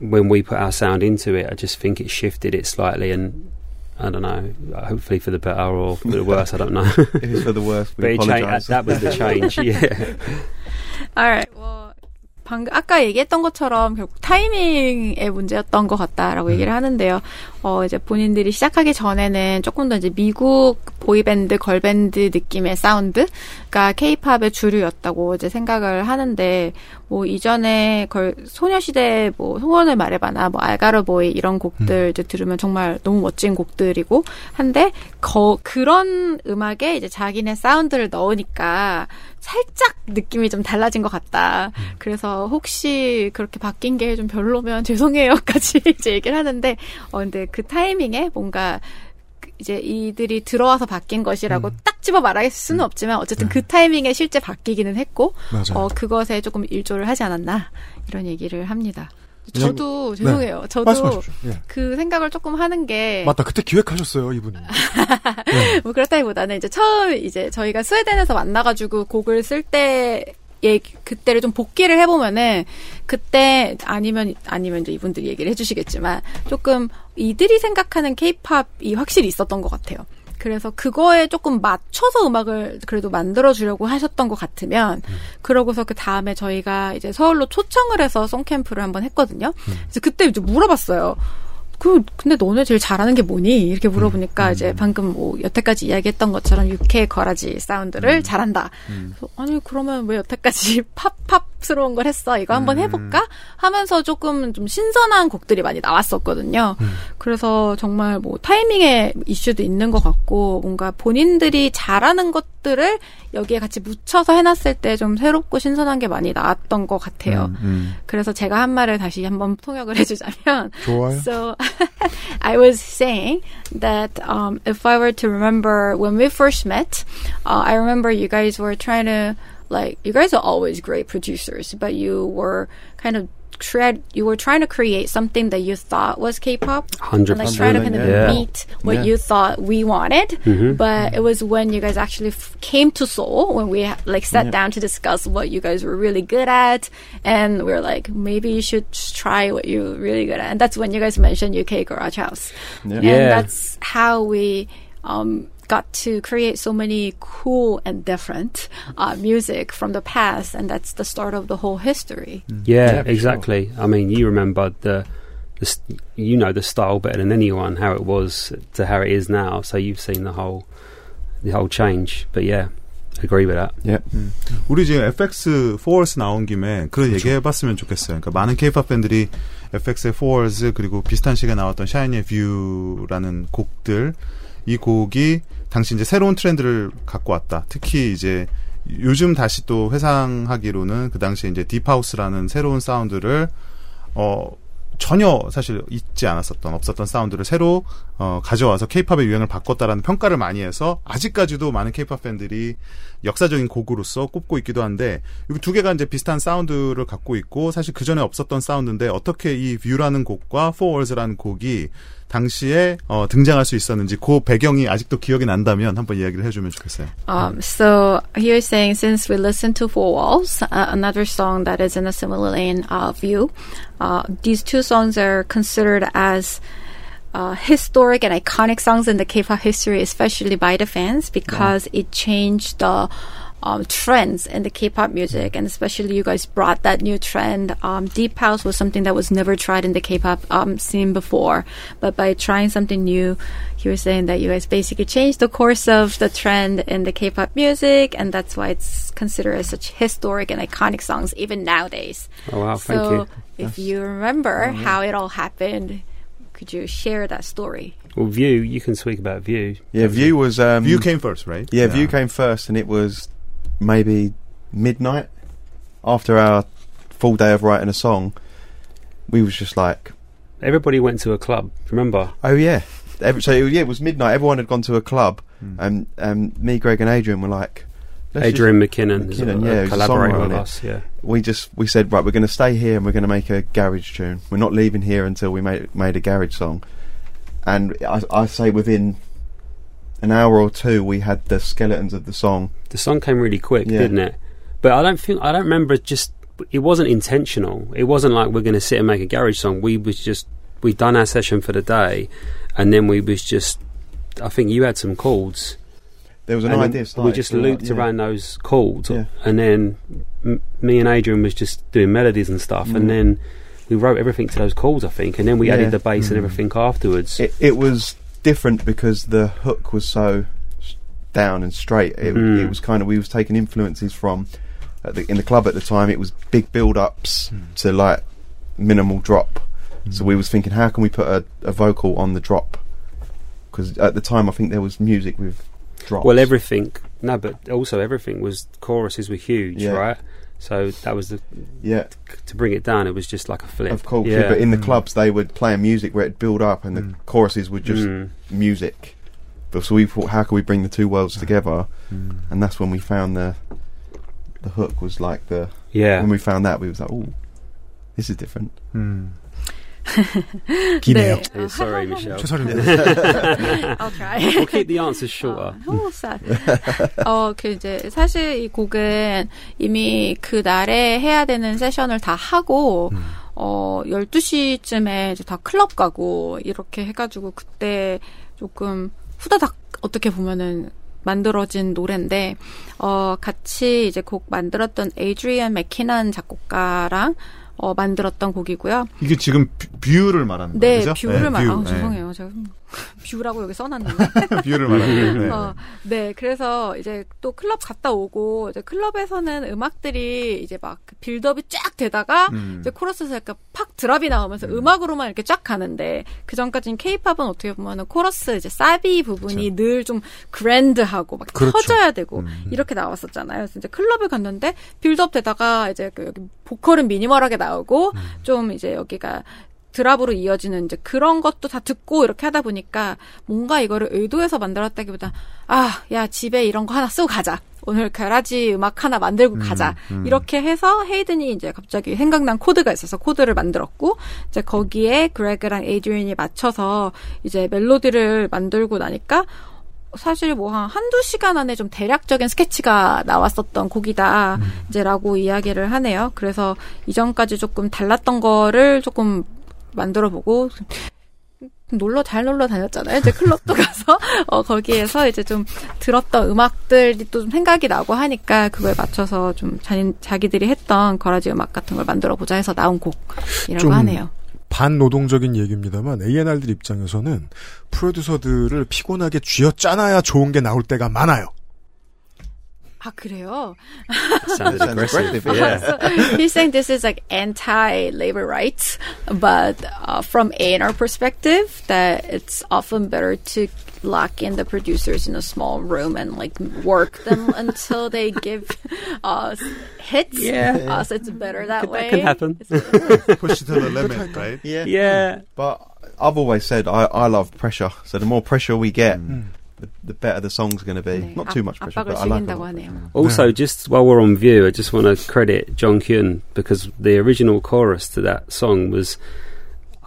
when we put our sound into it, I just think it shifted it slightly, and I don't know. Hopefully for the better or for the worse, I don't know. It is for the worst. but it changed, that was the change. Yeah. Alright. 뭐 방금 아까 얘기했던 것처럼 결국 타이밍의 문제였던 것 같다라고 얘기를 하는데요. 어 이제 본인들이 시작하기 전에는 조금 더 이제 미국 보이밴드, 걸밴드 느낌의 사운드가 케이팝의 주류였다고 이제 생각을 하는데 뭐 이전에 걸 소녀시대 뭐 소원을 말해봐나 뭐 알가르보이 이런 곡들 이제 들으면 정말 너무 멋진 곡들이고 한데 거 그런 음악에 이제 자기네 사운드를 넣으니까 살짝 느낌이 좀 달라진 것 같다. 그래서 혹시 그렇게 바뀐 게 좀 별로면 죄송해요까지 이제 얘기를 하는데 어 근데 그 타이밍에 뭔가 그 이제 이들이 들어와서 바뀐 것이라고 딱 집어 말할 수는 없지만 어쨌든 그 타이밍에 실제 바뀌기는 했고 맞아요. 어 그것에 조금 일조를 하지 않았나 이런 얘기를 합니다. 저도 네. 죄송해요. 저도 말씀하십시오. 예. 그 생각을 조금 하는 게 맞다. 그때 기획하셨어요, 이분이. 뭐 그렇다기보다는 이제 처음 이제 저희가 스웨덴에서 만나가지고 곡을 쓸 때. 예, 그때를 좀 복기를 해보면은, 그때, 아니면, 아니면 이제 이분들이 얘기를 해주시겠지만, 조금, 이들이 생각하는 케이팝이 확실히 있었던 것 같아요. 그래서 그거에 조금 맞춰서 음악을 그래도 만들어 주려고 하셨던 것 같으면, 그러고서 그 다음에 저희가 이제 서울로 초청을 해서 송캠프를 한번 했거든요. 그래서 그때 이제 물어봤어요. 그 근데 너네 제일 잘하는 게 뭐니? 이렇게 물어보니까 이제 방금 뭐 여태까지 이야기했던 것처럼 UK 거라지 사운드를 잘한다. 그래서 아니 그러면 왜 여태까지 팝팝스러운 걸 했어? 이거 한번 해볼까? 하면서 조금 좀 신선한 곡들이 많이 나왔었거든요. 그래서 정말 뭐 타이밍의 이슈도 있는 것 같고 뭔가 본인들이 잘하는 것 들을 여기에 같이 묻혀서 해놨을 때 좀 새롭고 신선한 게 많이 나왔던 것 같아요. 음. 그래서 제가 한 말을 다시 한번 통역을 해주자면 좋아요. So I was saying that um, if I were to remember when we first met, uh, I remember you guys were trying to like you guys are always great producers, but you were kind of tread you were trying to create something that you thought was K-pop, and like 100%. trying to kind of Yeah. meet what Yeah. you thought we wanted. But it was when you guys actually f- came to Seoul when we like sat down to discuss what you guys were really good at, and we were like, maybe you should try what you're really good at, and that's when you guys mentioned UK Garage House, Yeah. and that's how we. Um, got to create so many cool and different uh, music from the past, and that's the start of the whole history. Yeah, Yeah, for exactly. I mean, you remember the, the, s- you know the style better than anyone, how it was to how it is now. So you've seen the whole, the whole change. But yeah, agree with that. Yeah. 우리 지금 FX Force 나온 김에 그런 얘기해봤으면 좋겠어요. 그러니까 많은 K-pop 팬들이 FX의 Force 그리고 비슷한 시기에 나왔던 Shiny의 View라는 곡들 이 곡이 당시 이제 새로운 트렌드를 갖고 왔다. 특히 이제 요즘 다시 또 회상하기로는 그 당시에 이제 딥하우스라는 새로운 사운드를 어 전혀 사실 있지 않았었던 없었던 사운드를 새로 어, 가져와서 케이팝의 유행을 바꿨다라는 평가를 많이 해서 아직까지도 많은 케이팝 팬들이 역사적인 곡으로서 꼽고 있기도 한데 이 두 개가 이제 비슷한 사운드를 갖고 있고 사실 그 전에 없었던 사운드인데 어떻게 이 뷰라는 곡과 Worlds라는 곡이 당시에 어, 등장할 수 있었는지 그 배경이 아직도 기억이 난다면 한번 이야기를 해주면 좋겠어요. Um, so he was saying, since we listened to Four Walls, uh, another song that is in a similar lane of you, uh, these two songs are considered as uh, historic and iconic songs in the K-pop history, especially by the fans, because it changed the um, trends in the K-pop music, and especially you guys brought that new trend. Um, deep house was something that was never tried in the K-pop um, scene before, but by trying something new, he was saying that you guys basically changed the course of the trend in the K-pop music, and that's why it's considered as such historic and iconic songs even nowadays. Oh wow, thank so, you. if you remember how it all happened, could you share that story? Well, View, you can speak about View. Yeah, View was um, View came first, right? Yeah, View came first, and it was maybe midnight after our full day of writing a song. We was just like, Everybody went to a club. Remember? oh yeah. Every, so yeah, it was midnight. Everyone had gone to a club, Hmm. and um, me, Greg, and Adrian were like, let's just- Adrian McKinnon, is a, McKinnon, a yeah, a collaborator with us. Yeah. we just we said right, we're going to stay here and we're going to make a garage tune. We're not leaving here until we made made a garage song. And I, I say within an hour or two, we had the skeletons of the song. the song came really quick, Yeah. didn't it? But I don't think I don't remember just. It wasn't intentional. It wasn't like we're going to sit and make a garage song. We was just we done our session for the day, and then we was just. I think you had some chords. There was an and idea. we just so, like, looped yeah. around those chords, Yeah. and then m- me and Adrian was just doing melodies and stuff, Mm. and then we wrote everything to those chords, I think, and then we Yeah. added the bass and Mm. everything afterwards. It, it was different because the hook was so down and straight. It, Mm. it was kind of we was taking influences from at the, in the club at the time. It was big build ups Mm. to like minimal drop. So we was thinking, how can we put a, a vocal on the drop? Because at the time, I think there was music with drops. Well, everything. No, but also everything was choruses were huge, Yeah. right? So that was the yeah, to bring it down. It was just like a flip. of course. Yeah. Yeah. But in the Mm. clubs, they would play a music where it'd build up, and the Mm. choruses were just Mm. music. But so we thought, how can we bring the two worlds together? Mm. And that's when we found the the hook was like the yeah. when we found that we was like, oh, this is different. 음. 기네요. Yeah, sorry, Michelle. 최선입니다. I'll try. we'll keep the answers shorter. Oh, sad. 어, 그 이제 사실 이 곡은 이미 그 날에 해야 되는 세션을 다 하고 어 12시쯤에 이제 다 클럽 가고 이렇게 해 가지고 그때 조금 후다닥 어떻게 보면은 만들어진 노래인데 어 같이 이제 곡 만들었던 에이드리안 맥키난 작곡가랑 어 만들었던 곡이고요. 이게 지금 View- View를 말하는 네, 거죠? View를 말. 아, View. 죄송해요. 제가 View라고 여기 써놨는데. 네. View를 말하는. 네. 어, 네, 그래서 이제 또 클럽 갔다 오고 이제 클럽에서는 음악들이 이제 막 그 build-up이 쫙 되다가 음. 이제 코러스에서 약간 팍 drop이 나오면서 음. 악기로만 이렇게 쫙 가는데 그 전까지는 케이팝은 어떻게 보면은 코러스 이제 사비 부분이 늘 좀 grand하고 막 그렇죠. 터져야 되고 음. 이렇게 나왔었잖아요. 그래서 이제 클럽을 갔는데 빌드업 되다가 이제 그 여기 보컬은 minimal하게 나오고 음. 좀 이제 여기가 drop으로 이어지는 이제 그런 것도 다 듣고 이렇게 하다 보니까 뭔가 이거를 의도해서 만들었다기보다 아, 야, 집에 이런 거 하나 쓰고 가자. 오늘 garage 음악 하나 만들고 가자. 이렇게 해서 헤이든이 이제 갑자기 생각난 코드가 있어서 코드를 만들었고 이제 거기에 그레그랑 에이드리언이 맞춰서 이제 멜로디를 만들고 나니까 사실 뭐 한 한두 시간 안에 좀 대략적인 스케치가 나왔었던 곡이다. 이제라고 이야기를 하네요. 그래서 이전까지 조금 달랐던 거를 조금 만들어 보고 놀러 잘 놀러 다녔잖아요. 이제 클럽도 가서 어 거기에서 이제 좀 들었던 음악들이 또 좀 생각이 나고 하니까 그거에 맞춰서 좀 자기, 자기들이 했던 거라지 음악 같은 걸 만들어 보자 해서 나온 곡이라고 좀 하네요. 반노동적인 얘기입니다만 A&R들 입장에서는 프로듀서들을 피곤하게 쥐어 짜놔야 좋은 게 나올 때가 많아요. 아 그래요? Sounded Sounds aggressive. aggressive, Yeah. so he's saying this is like anti-labor rights, but uh, from A&R perspective, that it's often better to lock in the producers in a small room and like work them until they give us hits. Yeah. Uh, so it's better that Could- way. that can happen. Push to the limit, right? Yeah. Yeah. But I've always said I, I love pressure. So the more pressure we get, the, the better the song's going to be. 네, Not 압- too much pressure, 압박을 but I like 즐긴다고 it. 하네요. Also, just while we're on view, I just want to credit John Hyun because the original chorus to that song was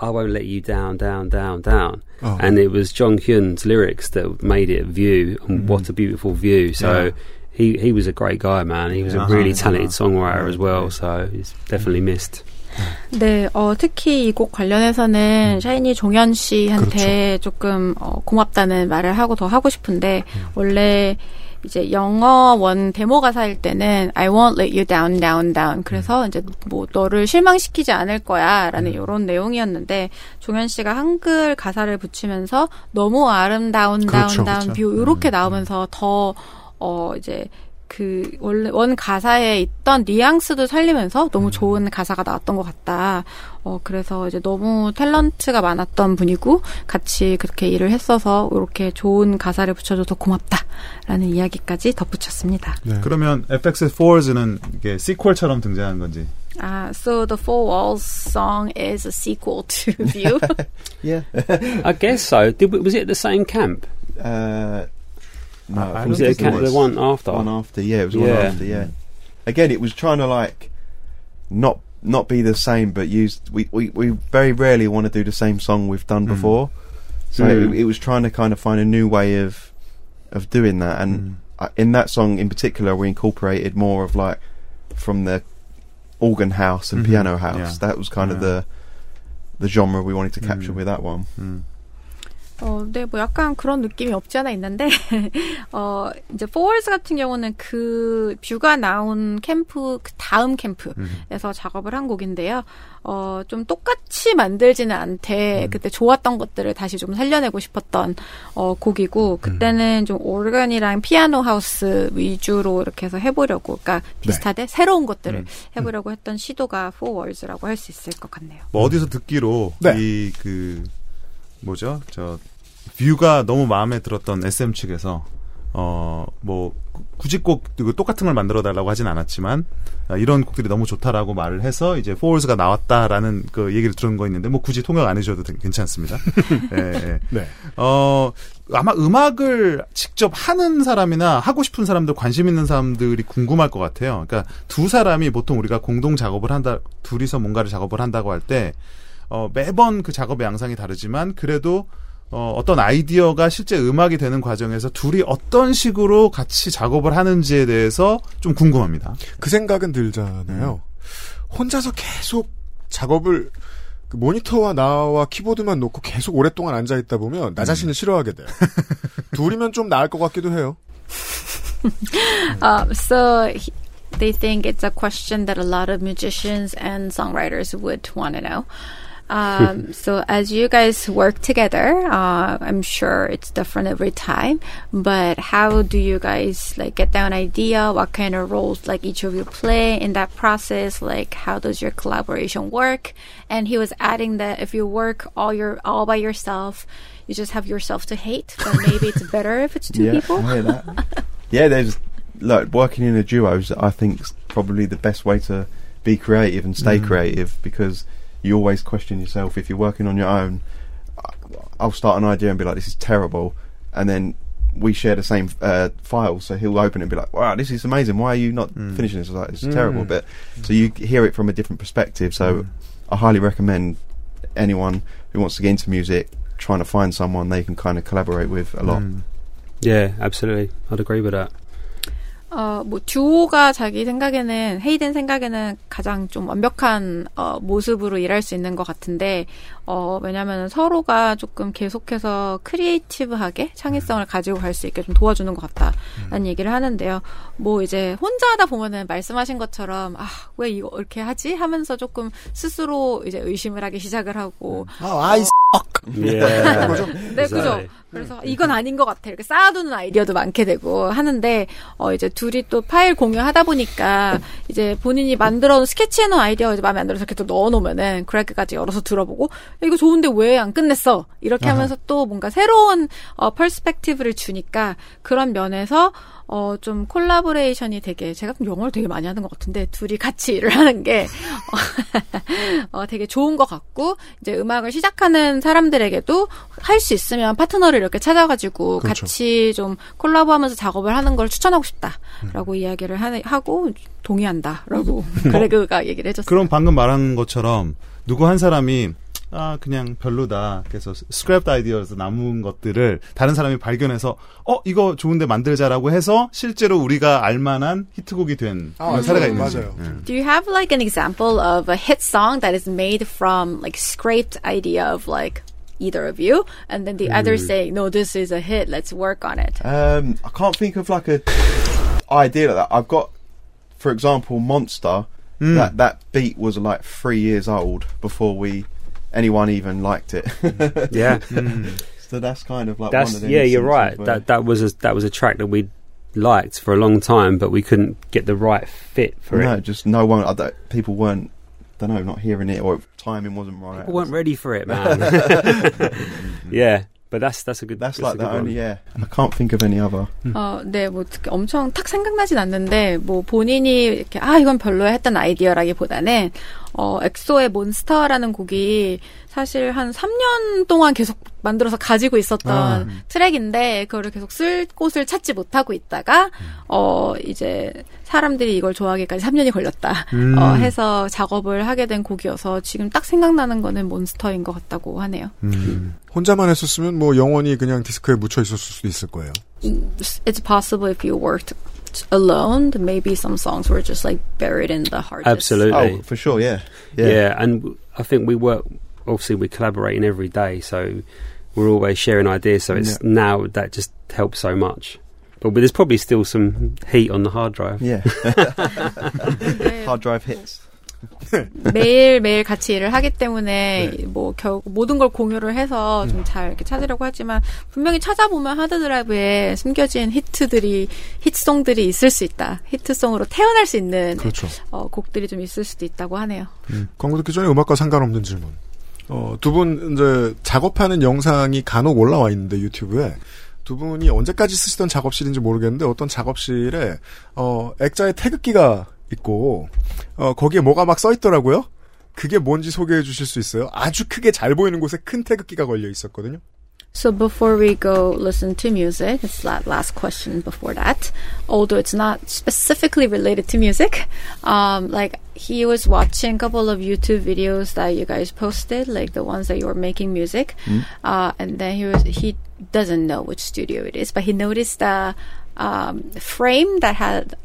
"I won't let you down, down, down, down," Oh. and it was John Hyun's lyrics that made it view. And what a beautiful view! So. Yeah. He, he was a great guy, man. He was Yeah. a really Uh-huh. talented songwriter as well, Right. so he's definitely missed. 네, 어, 특히 이 곡 관련해서는 샤이니 종현 씨한테 조금 어, 고맙다는 말을 하고 더 하고 싶은데 원래 이제 영어 원 데모 가사일 때는 I won't let you down, down, down. 그래서 이제 뭐 너를 실망시키지 않을 거야라는 이런 내용이었는데 종현 씨가 한글 가사를 붙이면서 너무 아름다운 그렇죠, 다운 다운 그렇죠. View 이렇게 나오면서 더 어 이제 그 원래 원 가사에 있던 뉘앙스도 살리면서 너무 좋은 가사가 나왔던 것 같다. 어 그래서 이제 너무 talent가 많았던 분이고 같이 그렇게 일을 했어서 이렇게 좋은 가사를 붙여줘서 고맙다라는 이야기까지 덧붙였습니다. 네. 그러면 FX의 Fours는 이게 시퀄처럼 등장한 건지. 아, so the Four Walls song is a sequel to View. Yeah. I guess so. Did, was it the same camp? Uh, no, I- I I don't Was think it a think camp, it the was. one after? one after. Yeah, it was one Yeah. after. Yeah. Again, it was trying to like not not be the same, but use we we, we very rarely want to do the same song we've done Mm. before. So Mm. it, it was trying to kind of find a new way of of doing that, and Mm. I, in that song in particular, we incorporated more of like from the organ house and Mhm. piano house. Yeah. That was kind of the the genre we wanted to capture Mm. with that one. 음. 어, 네, 뭐 약간 그런 느낌이 없지 않아 있는데, 어, 이제 포월스 같은 경우는 그 뷰가 나온 캠프, 그 다음 캠프에서 작업을 한 곡인데요. 어, 좀 똑같이 만들지는 않되, 그때 좋았던 것들을 다시 좀 살려내고 싶었던, 어, 곡이고, 그때는 좀 오르간이랑 피아노 하우스 위주로 이렇게 해서 해보려고, 그러니까 비슷하되 새로운 것들을 해보려고 했던 시도가 포월스라고 할 수 있을 것 같네요. 뭐 어디서 듣기로 네. 이그 뭐죠? 저 뷰가 너무 마음에 들었던 SM 측에서 어 뭐 굳이 꼭 똑같은 걸 만들어 달라고 하진 않았지만 아, 이런 곡들이 너무 좋다라고 말을 해서 이제 포월스가 나왔다라는 그 얘기를 들은 거 있는데 뭐 굳이 통역 안 해줘도 되- 괜찮습니다. 예, 예. 네. 어, 아마 음악을 직접 하는 사람이나 하고 싶은 사람들, 관심 있는 사람들이 궁금할 것 같아요. 그러니까 두 사람이 보통 우리가 공동 작업을 한다, 둘이서 뭔가를 작업을 한다고 할 때, 어, 매번 그 작업의 양상이 다르지만 그래도 어, 어떤 아이디어가 실제 음악이 되는 과정에서 둘이 어떤 식으로 같이 작업을 하는지에 대해서 좀 궁금합니다. 그 생각은 들잖아요. 혼자서 계속 작업을 그 모니터와 나와 키보드만 놓고 계속 오랫동안 앉아 있다 보면 나 자신을 싫어하게 돼요. 둘이면 좀 나을 것 같기도 해요. Um, so he, they think it's a question that a lot of musicians and songwriters would want to know. Um, so as you guys work together, uh, I'm sure it's different every time. But how do you guys like get down idea? What kind of roles like each of you play in that process? Like how does your collaboration work? And he was adding that if you work all your all by yourself, you just have yourself to hate. But maybe it's better if it's two yeah, people. I hear that. yeah, there's like working in a duo. is, I think probably the best way to be creative and stay creative because you always question yourself if you're working on your own. I'll start an idea and be like, "This is terrible," and then we share the same uh, file, so he'll open it and be like, "Wow, this is amazing. Why are you not Mm. finishing this?" Like, "It's Mm. terrible," but so you hear it from a different perspective. So I highly recommend anyone who wants to get into music trying to find someone they can kind of collaborate with a lot. 음. Yeah, absolutely. I'd agree with that. 어, 뭐, 듀오가 자기 생각에는, 헤이든 생각에는 가장 좀 완벽한, 어, 모습으로 일할 수 있는 것 같은데, 어, 왜냐면 서로가 조금 계속해서 크리에이티브하게 창의성을 가지고 갈 수 있게 좀 도와주는 것 같다라는 얘기를 하는데요. 뭐 이제 혼자 하다 보면은 말씀하신 것처럼, 아, 왜 이거 이렇게 하지? 하면서 조금 스스로 이제 의심을 하기 시작을 하고, 아, 아이 Yeah. 네, 그죠. 그래서 이건 아닌 것 같아. 이렇게 쌓아두는 아이디어도 많게 되고 하는데, 어, 이제 둘이 또 파일 공유하다 보니까, 이제 본인이 만들어 놓은 스케치해놓은 아이디어 이제 마음에 안 들어서 이렇게 또 넣어놓으면은, 그래그까지 열어서 들어보고, 야, 이거 좋은데 왜 안 끝냈어? 이렇게 하면서 또 뭔가 새로운, 어, perspective를 주니까, 그런 면에서, 어, 좀 collaboration이 되게, 제가 좀 영어를 되게 많이 하는 것 같은데, 둘이 같이 일을 하는 게, 어, 되게 좋은 것 같고, 이제 음악을 시작하는 사람들에게도 할 수 있으면 파트너를 이렇게 찾아가지고 그렇죠. 같이 좀 collabo하면서 작업을 하는 걸 추천하고 싶다라고 이야기를 하, 하고 동의한다라고 그레그가 얘기를 해줬어요. 그럼 방금 말한 것처럼 누구 한 사람이 아 그냥 별로다. 그래서 스크랩 아이디어에서 남은 것들을 다른 사람이 발견해서 어 이거 좋은데 만들자라고 해서 실제로 우리가 알만한 히트곡이 된 아, 그런 사례가 맞아요. 있는지. 맞아요. 예. Do you have like an example of a hit song that is made from like scraped idea of like either of you, and then the other saying, "No, this is a hit. Let's work on it." Um, I can't think of like a idea like that. I've got, for example, Monster. Mm. That that beat was like three years old before we anyone even liked it. Yeah. so that's kind of like one That's of them yeah, you're instances right. where- That that was a, that was a track that we liked for a long time, but we couldn't get the right fit for no, it. just no one. I don't, people weren't. Don't know, not hearing it or timing wasn't right. People weren't ready for it, man. yeah, but that's that's a good. That's a like good that one. only. Yeah, I can't think of any other. 어, 네, 뭐, 특히 엄청 탁 생각나진 않는데, 뭐, 본인이 이렇게, 아, 이건 별로야 했던 아이디어라기보다는, 어, 엑소의 몬스터라는 곡이 사실 한 3년 동안 계속 만들어서 가지고 있었던 아. 트랙인데, 그거를 계속 쓸 곳을 찾지 못하고 있다가, 어, 이제, 사람들이 이걸 좋아하기까지 3년이 걸렸다. 음. 어, 해서 작업을 하게 된 곡이어서 지금 딱 생각나는 거는 몬스터인 것 같다고 하네요. 음. 혼자만 했었으면 뭐 영원히 그냥 디스크에 묻혀 있었을 수도 있을 거예요. It's possible if you worked alone, maybe some songs were just like buried in the hard. Absolutely. Oh, for sure. Yeah, Yeah. and I think we work. Obviously, we're collaborating every day, so we're always sharing ideas. So it's now that just helps so much. But there's probably still some heat on the hard drive. yeah. Hard drive hits. 매일 매일 같이 일을 하기 때문에 뭐 결국 모든 걸 공유를 해서 좀 잘 이렇게 찾으려고 하지만 분명히 찾아보면 하드 드라이브에 숨겨진 히트들이 히트송들이 있을 수 있다. 히트송으로 태어날 수 있는 그렇죠. 어, 곡들이 좀 있을 수도 있다고 하네요. 광고 듣기 전에 음악과 상관없는 질문. 어, 두 분 이제 작업하는 영상이 간혹 올라와 있는데 유튜브에 두 분이 언제까지 쓰시던 작업실인지 모르겠는데 어떤 작업실에 어, 액자에 태극기가 있고 어, 거기에 뭐가 막 써 있더라고요. 그게 뭔지 소개해 주실 수 있어요? 아주 크게 잘 보이는 곳에 큰 태극기가 걸려 있었거든요. So before we go listen to music, it's that last question before that. Although it's not specifically related to music, um, like he was watching a couple of YouTube videos that you guys posted, like the ones that you were making music, uh, and then he was he doesn't know which studio it is, but he noticed the um, frame that had k-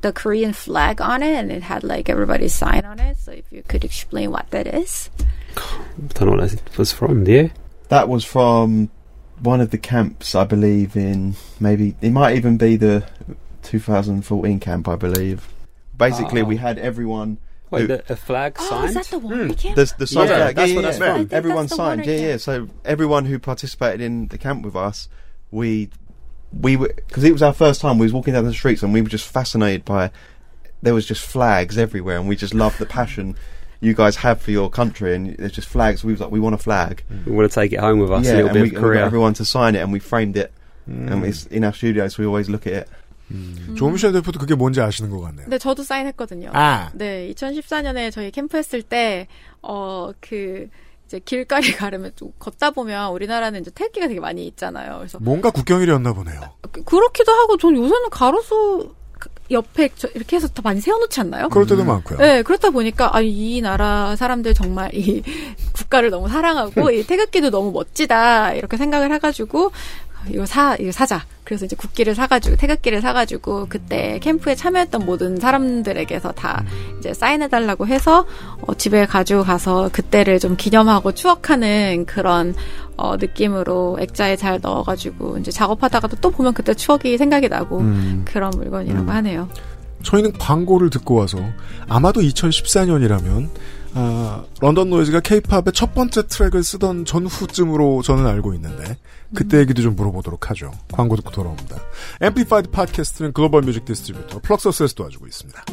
the Korean flag on it, and it had like everybody's sign on it. So if you could explain what that is. I don't know what that was from. Do you? That was from one of the camps, I believe. In maybe it might even be the 2014 camp, I believe. Basically, Oh. we ah. had everyone. Wait, who- the, a flag Oh, signed. is that the one hmm. we can't? the, the sign Yeah, flag, that's yeah, what yeah, that's yeah. from. Everyone that's signed, yeah, yeah. So everyone who participated in the camp with us, we we were because it was our first time. We was walking down the streets and we were just fascinated by. There was just flags everywhere, and we just loved the passion you guys have for your country. And there's just flags. We was like, we want a flag. We want to take it home with us. yeah, a little and bit we, of and we got Korea. everyone to sign it, and we framed it. Mm. And it's in our studio, so we always look at it. 음. 조미셸 대표도 그게 뭔지 아시는 것 같네요. 네, 저도 사인했거든요. 아, 네, 2014년에 저희 캠프 했을 때, 어, 그, 이제 길가리 가려면 좀 걷다 보면 우리나라는 이제 태극기가 되게 많이 있잖아요. 그래서 뭔가 국경일이었나 보네요. 그- 그렇기도 하고 전 요새는 가로수 옆에 저- 이렇게 해서 더 많이 세워놓지 않나요? 그럴 때도 많고요. 네, 그렇다 보니까 아, 이 나라 사람들 정말 이 국가를 너무 사랑하고 이 태극기도 너무 멋지다 이렇게 생각을 해가지고 이거 사 이거 사자. 그래서 이제 국기를 사가지고 태극기를 사가지고 그때 캠프에 참여했던 모든 사람들에게서 다 이제 사인해달라고 해서 어, 집에 가지고 가서 그때를 좀 기념하고 추억하는 그런 어, 느낌으로 액자에 잘 넣어가지고 이제 작업하다가도 또 보면 그때 추억이 생각이 나고 음. 그런 물건이라고 하네요. 저희는 광고를 듣고 와서 아마도 2014년이라면 아, 런던 노이즈가 케이팝의 첫 번째 트랙을 쓰던 전후쯤으로 저는 알고 있는데 그때 얘기도 좀 물어보도록 하죠. 광고 듣고 돌아옵니다. 앰플리파이드 팟캐스트는 global music distributor 플럭서스에서 도와주고 있습니다.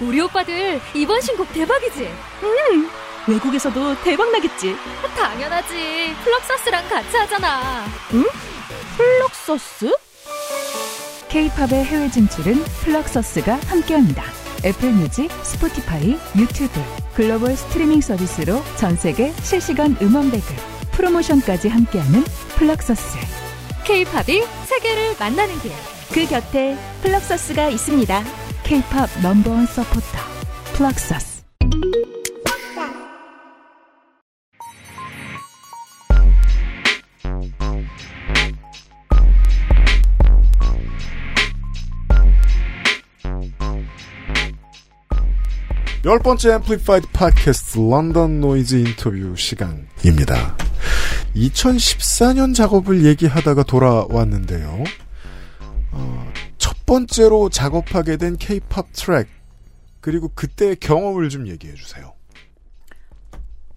우리 오빠들 이번 신곡 대박이지? 외국에서도 대박 나겠지. 당연하지. 플럭서스랑 같이 하잖아. 플럭서스? K-팝의 해외 진출은 플럭서스가 함께합니다. 애플 뮤직, 스포티파이, 유튜브, 글로벌 스트리밍 서비스로 전 세계 실시간 음원 배급, 프로모션까지 함께하는 플럭서스. K-팝이 세계를 만나는 길. 그 곁에 플럭서스가 있습니다. K-팝 넘버원 서포터 플럭서스. 열 번째 앰플리파이드 팟캐스트 런던 노이즈 인터뷰 시간입니다. 2014년 작업을 얘기하다가 돌아왔는데요. 어, 첫 번째로 작업하게 된 K-팝 트랙 그리고 그때의 경험을 좀 얘기해 주세요.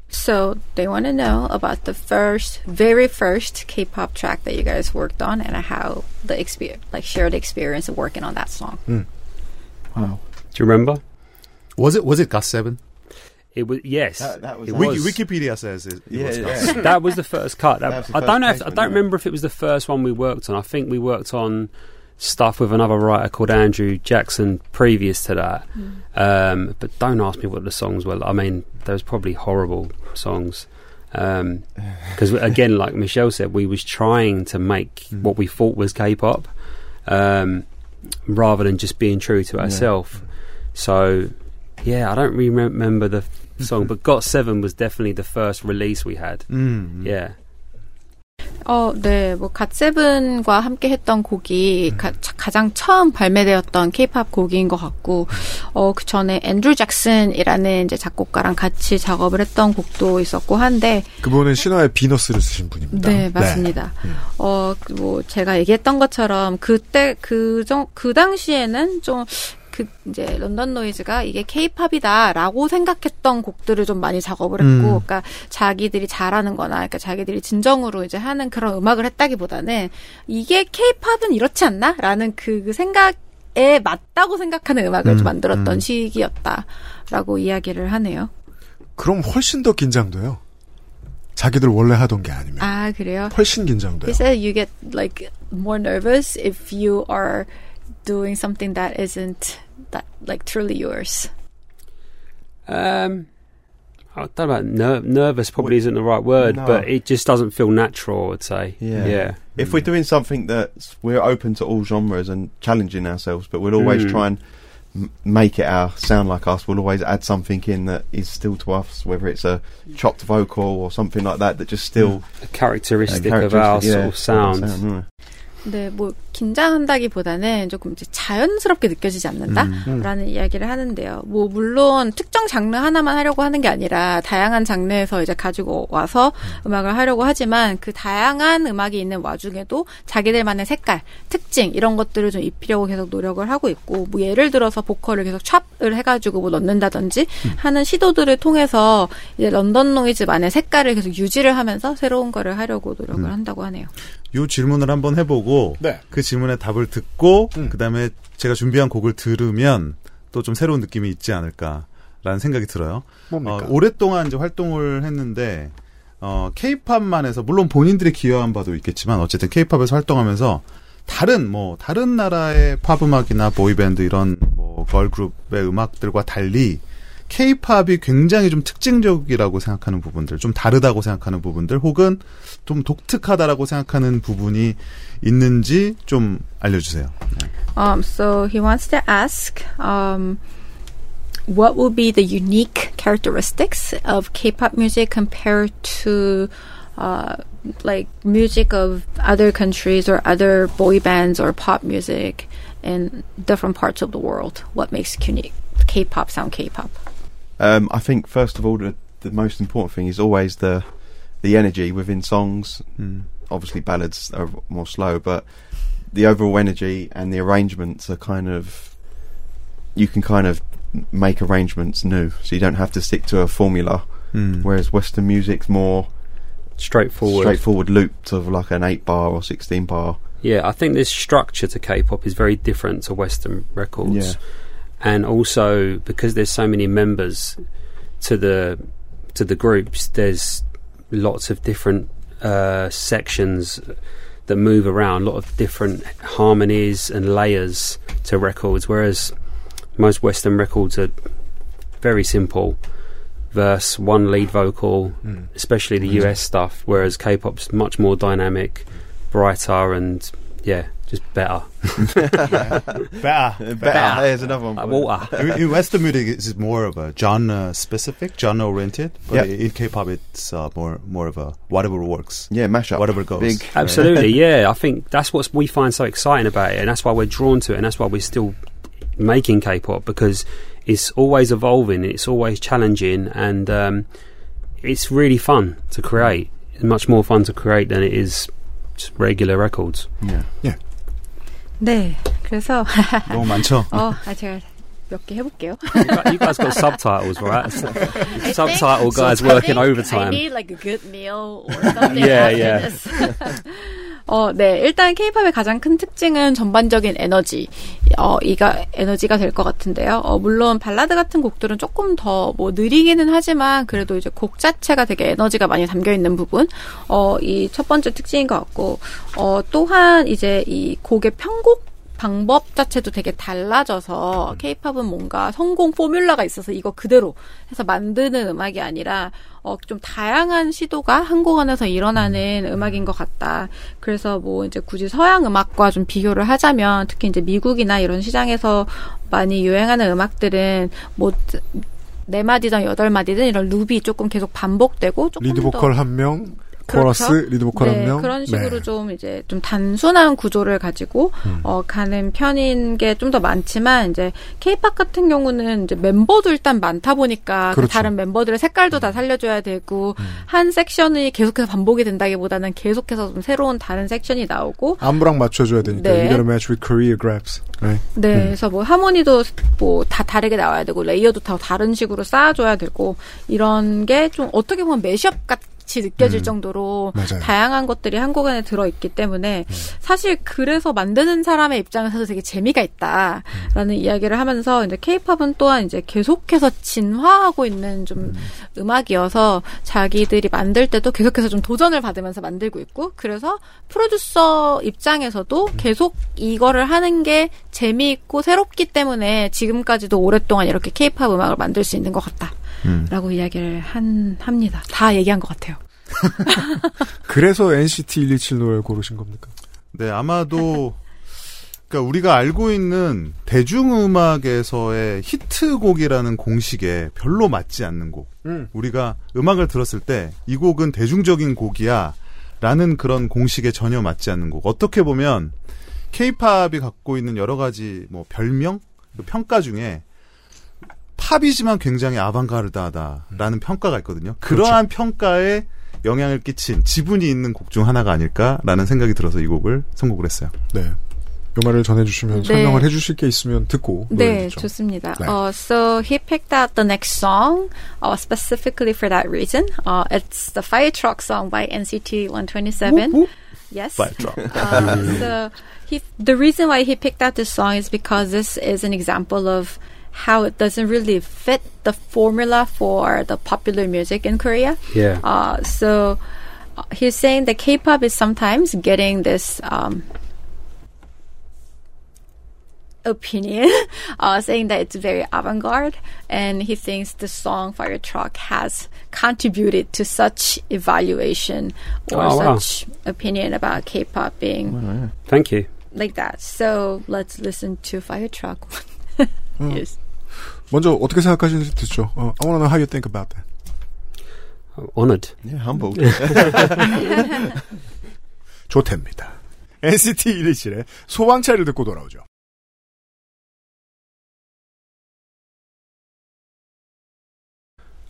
So they want to know about the first, very first K-pop track that you guys worked on, and how the experience, like, shared experience of working on that song. Wow. Do you remember? Was it was it Gus Seven? It was yes. That- that was- it was. Wikipedia says it. it Yeah, was yeah. That was the first cut. That, That was the I don't know. If, I don't remember if it was the first one we worked on. I think we worked on stuff with another writer called Andrew Jackson previous to that. Um, but don't ask me what the songs were. I mean, there was probably horrible songs. Because again, like Michelle said, we was trying to make what we thought was K-pop, um, rather than just being true to Yeah. ourselves. So, yeah, I don't remember the f- song, but Got Seven was definitely the first release we had. 음. Yeah. 어, 네, 뭐 갓세븐과 함께 했던 곡이 가, 장 처음 발매되었던 케이팝 곡인 것 같고, 어, 그 전에 앤드루 잭슨이라는 이제 작곡가랑 같이 작업을 했던 곡도 있었고 한데, 그분은 신화의 비너스를 쓰신 분입니다. 네, 맞습니다. 음. 어, 그 뭐, 제가 얘기했던 것처럼, 그때, 그, 정, 그 당시에는 좀, 그, 이제, 런던 노이즈가 이게 케이팝이다라고 생각했던 곡들을 좀 많이 작업을 했고, 음. 그러니까 자기들이 잘하는 거나, 그러니까 자기들이 진정으로 이제 하는 그런 음악을 했다기보다는, 이게 케이팝은 이렇지 않나? 라는 그, 그 생각에 맞다고 생각하는 음악을 음, 좀 만들었던 음. 시기였다라고 이야기를 하네요. 그럼 훨씬 더 긴장돼요. 자기들 원래 하던 게 아니면 아, 그래요? 훨씬 긴장돼요. He said you get like more nervous if you are doing something that isn't that like truly yours. Um, I don't know about ner- nervous. Probably isn't the right word, No. but it just doesn't feel natural. I would say. Yeah. Yeah. If we're doing something that's we're open to all genres and challenging ourselves, but we'll always Mm. try and m- make it our sound like us. We'll always add something in that is still to us, whether it's a chopped vocal or something like that that just still a characteristic, of our characteristic, sort yeah, of sound. yeah. 네, 뭐 긴장한다기보다는 조금 이제 자연스럽게 느껴지지 않는다라는 이야기를 하는데요. 뭐 물론 특정 장르 하나만 하려고 하는 게 아니라 다양한 장르에서 이제 가지고 와서 음악을 하려고 하지만 그 다양한 음악이 있는 와중에도 자기들만의 색깔, 특징 이런 것들을 좀 입히려고 계속 노력을 하고 있고 뭐 예를 들어서 보컬을 계속 찹을 해가지고 뭐 넣는다든지 하는 시도들을 통해서 이제 런던 노이즈만의 색깔을 계속 유지를 하면서 새로운 거를 하려고 노력을 한다고 하네요. 요 질문을 한번 해보고 네. 그 질문에 답을 듣고 음. 그다음에 제가 준비한 곡을 들으면 또 좀 새로운 느낌이 있지 않을까라는 생각이 들어요. 뭡니까? 어, 오랫동안 이제 활동을 했는데 어 케이팝만 해서 물론 본인들이 기여한 바도 있겠지만 어쨌든 케이팝에서 활동하면서 다른 뭐 다른 나라의 팝 음악이나 보이 밴드 이런 뭐 걸그룹의 음악들과 달리 케이팝이 굉장히 좀 특징적이라고 생각하는 부분들, 좀 다르다고 생각하는 부분들, 혹은 좀 독특하다라고 생각하는 부분이 있는지 좀 알려주세요. Um, so he wants to ask, um, what will be the unique characteristics of K-pop music compared to, uh, like music of other countries or other boy bands or pop music in different parts of the world? What makes unique K-pop sound K-pop? Um, I think first of all, the, the most important thing is always the the energy within songs. 음. Obviously, ballads are more slow, but the overall energy and the arrangements are kind of you can kind of make arrangements new, so you don't have to stick to a formula. 음. Whereas Western music's more Straightforward. straightforward loops of like an eight bar or sixteen bar. Yeah, I think this structure to K-pop is very different to Western records, Yeah. And also because there's so many members to the to the groups, there's lots of different uh, sections that move around, a lot of different harmonies and layers to records. Whereas most Western records are very simple. Verse, one lead vocal, Mm. especially the US stuff, whereas K-pop's much more dynamic, brighter, and yeah, just better. better. Better. There's another one. Like for you. water. in, in Western music, it's more of a genre specific, genre oriented. But Yeah. in K-pop, it's uh, more more of a whatever works, Yeah, mashup. whatever goes. Big. Absolutely, yeah. I think that's what we find so exciting about it, and that's why we're drawn to it, and that's why we're still making K-pop because it's always evolving, it's always challenging, and um, it's really fun to create. It's much more fun to create than it is regular records. Yeah. Yeah. 네. 그래서 너무 많죠. 어, 아 제가 몇 개 해볼게요. You gu- you guys got subtitles, right? Subtitle guys working I overtime. need like a good meal or something. Yeah, after yeah. 어, 네. 일단 케이팝의 가장 큰 특징은 전반적인 에너지. 어, 이가 에너지가 될 것 같은데요. 어, 물론 발라드 같은 곡들은 조금 더 뭐 느리기는 하지만 그래도 이제 곡 자체가 되게 에너지가 많이 담겨 있는 부분. 어, 이 첫 번째 특징인 것 같고. 어, 또한 이제 이 곡의 편곡 방법 자체도 되게 달라져서 케이팝은 뭔가 성공 formula가 있어서 이거 그대로 해서 만드는 음악이 아니라 어, 좀 다양한 시도가 한곡 안에서 일어나는 음악인 것 같다. 그래서 뭐 이제 굳이 서양 음악과 좀 비교를 하자면 특히 이제 미국이나 이런 시장에서 많이 유행하는 음악들은 뭐 네 마디든 여덟 마디든 이런 loop이 조금 계속 반복되고 조금 리드 더 보컬 한 명, 그렇죠. 코러스, 리드 보컬 네, 한 명. 그런 식으로 네. 좀 이제 좀 단순한 구조를 가지고 음. 어, 가는 편인 게 좀 더 많지만 이제 케이팝 같은 경우는 이제 멤버도 일단 많다 보니까 그 그렇죠. 음. 다른 멤버들의 색깔도 다 살려줘야 되고 한 섹션이 계속해서 반복이 된다기보다는 계속해서 좀 새로운 다른 섹션이 나오고 안무랑 맞춰줘야 되니까. 네. You gotta match with choreographs. 네. 네, 그래서 뭐 하모니도 뭐 다 다르게 나와야 되고 layer도 다 다른 식으로 쌓아줘야 되고 이런 게 좀 어떻게 보면 매시업 같 이 느껴질 음, 정도로 맞아요. 다양한 것들이 한곡 안에 들어 있기 때문에 사실 그래서 만드는 사람의 입장에서도 되게 재미가 있다라는 이야기를 하면서 이제 케이팝은 또한 이제 계속해서 진화하고 있는 좀 음. 악이어서 자기들이 만들 때도 계속해서 좀 도전을 받으면서 만들고 있고 그래서 프로듀서 입장에서도 계속 이거를 하는 게 재미있고 새롭기 때문에 지금까지도 오랫동안 이렇게 케이팝 음악을 만들 수 있는 것 같다. 음. 라고 이야기를 한, 합니다. 다 얘기한 것 같아요. 그래서 NCT 127 노래를 고르신 겁니까? 네, 아마도 그러니까 우리가 알고 있는 대중음악에서의 히트곡이라는 공식에 별로 맞지 않는 곡. 음. 우리가 음악을 들었을 때 이 곡은 대중적인 곡이야 라는 그런 공식에 전혀 맞지 않는 곡. 어떻게 보면 케이팝이 갖고 있는 여러 가지 뭐 별명, 그 평가 중에 팝이지만 굉장히 아방가르다하다라는 평가가 있거든요. 그러한 평가에 영향을 끼친 지분이 있는 곡 중 하나가 아닐까라는 생각이 들어서 이 곡을 선곡을 했어요. 네. 요 말을 전해주시면 네. 설명을 해주실 게 있으면 듣고 네. 좋습니다. 네. Uh, so he picked out the next song uh, specifically for that reason. Uh, it's the Fire Truck song by NCT 127. Yes. Fire truck. Uh, so he, the reason why he picked out this song is because this is an example of how it doesn't really fit the formula for the popular music in Korea. Yeah. Uh, so uh, he's saying that K-pop is sometimes getting this um, opinion, uh, saying that it's very avant-garde, and he thinks the song "Fire Truck" has contributed to such evaluation or Oh, wow. such opinion about K-pop being Thank you. like that. So let's listen to "Fire Truck." yes. 먼저 어떻게 생각하시는지 듣죠. 어, I want to know how you think about that. Honored. Yeah, humbled. 좋답니다. NCT 127의 소방차를 듣고 돌아오죠.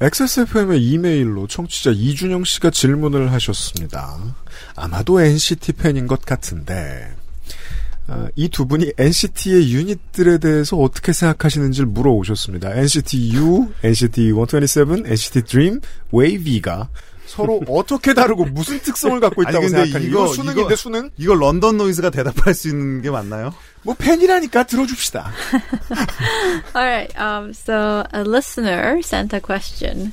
XSFM의 이메일로 청취자 이준영 씨가 질문을 하셨습니다. 아마도 NCT 팬인 것 같은데, 이두 분이 NCT의 유닛들에 대해서 어떻게 생각하시는지를 물어오셨습니다. NCT U, NCT 127, NCT Dream, WAVE가 서로 어떻게 다르고 무슨 특성을 갖고 있다고 생각하니? 이거- 이거 수능인데 이거- 수능? 이거 런던 노이즈가 대답할 수 있는 게 맞나요? 뭐 팬이라니까 들어줍시다. All right. Um, so a listener sent a question,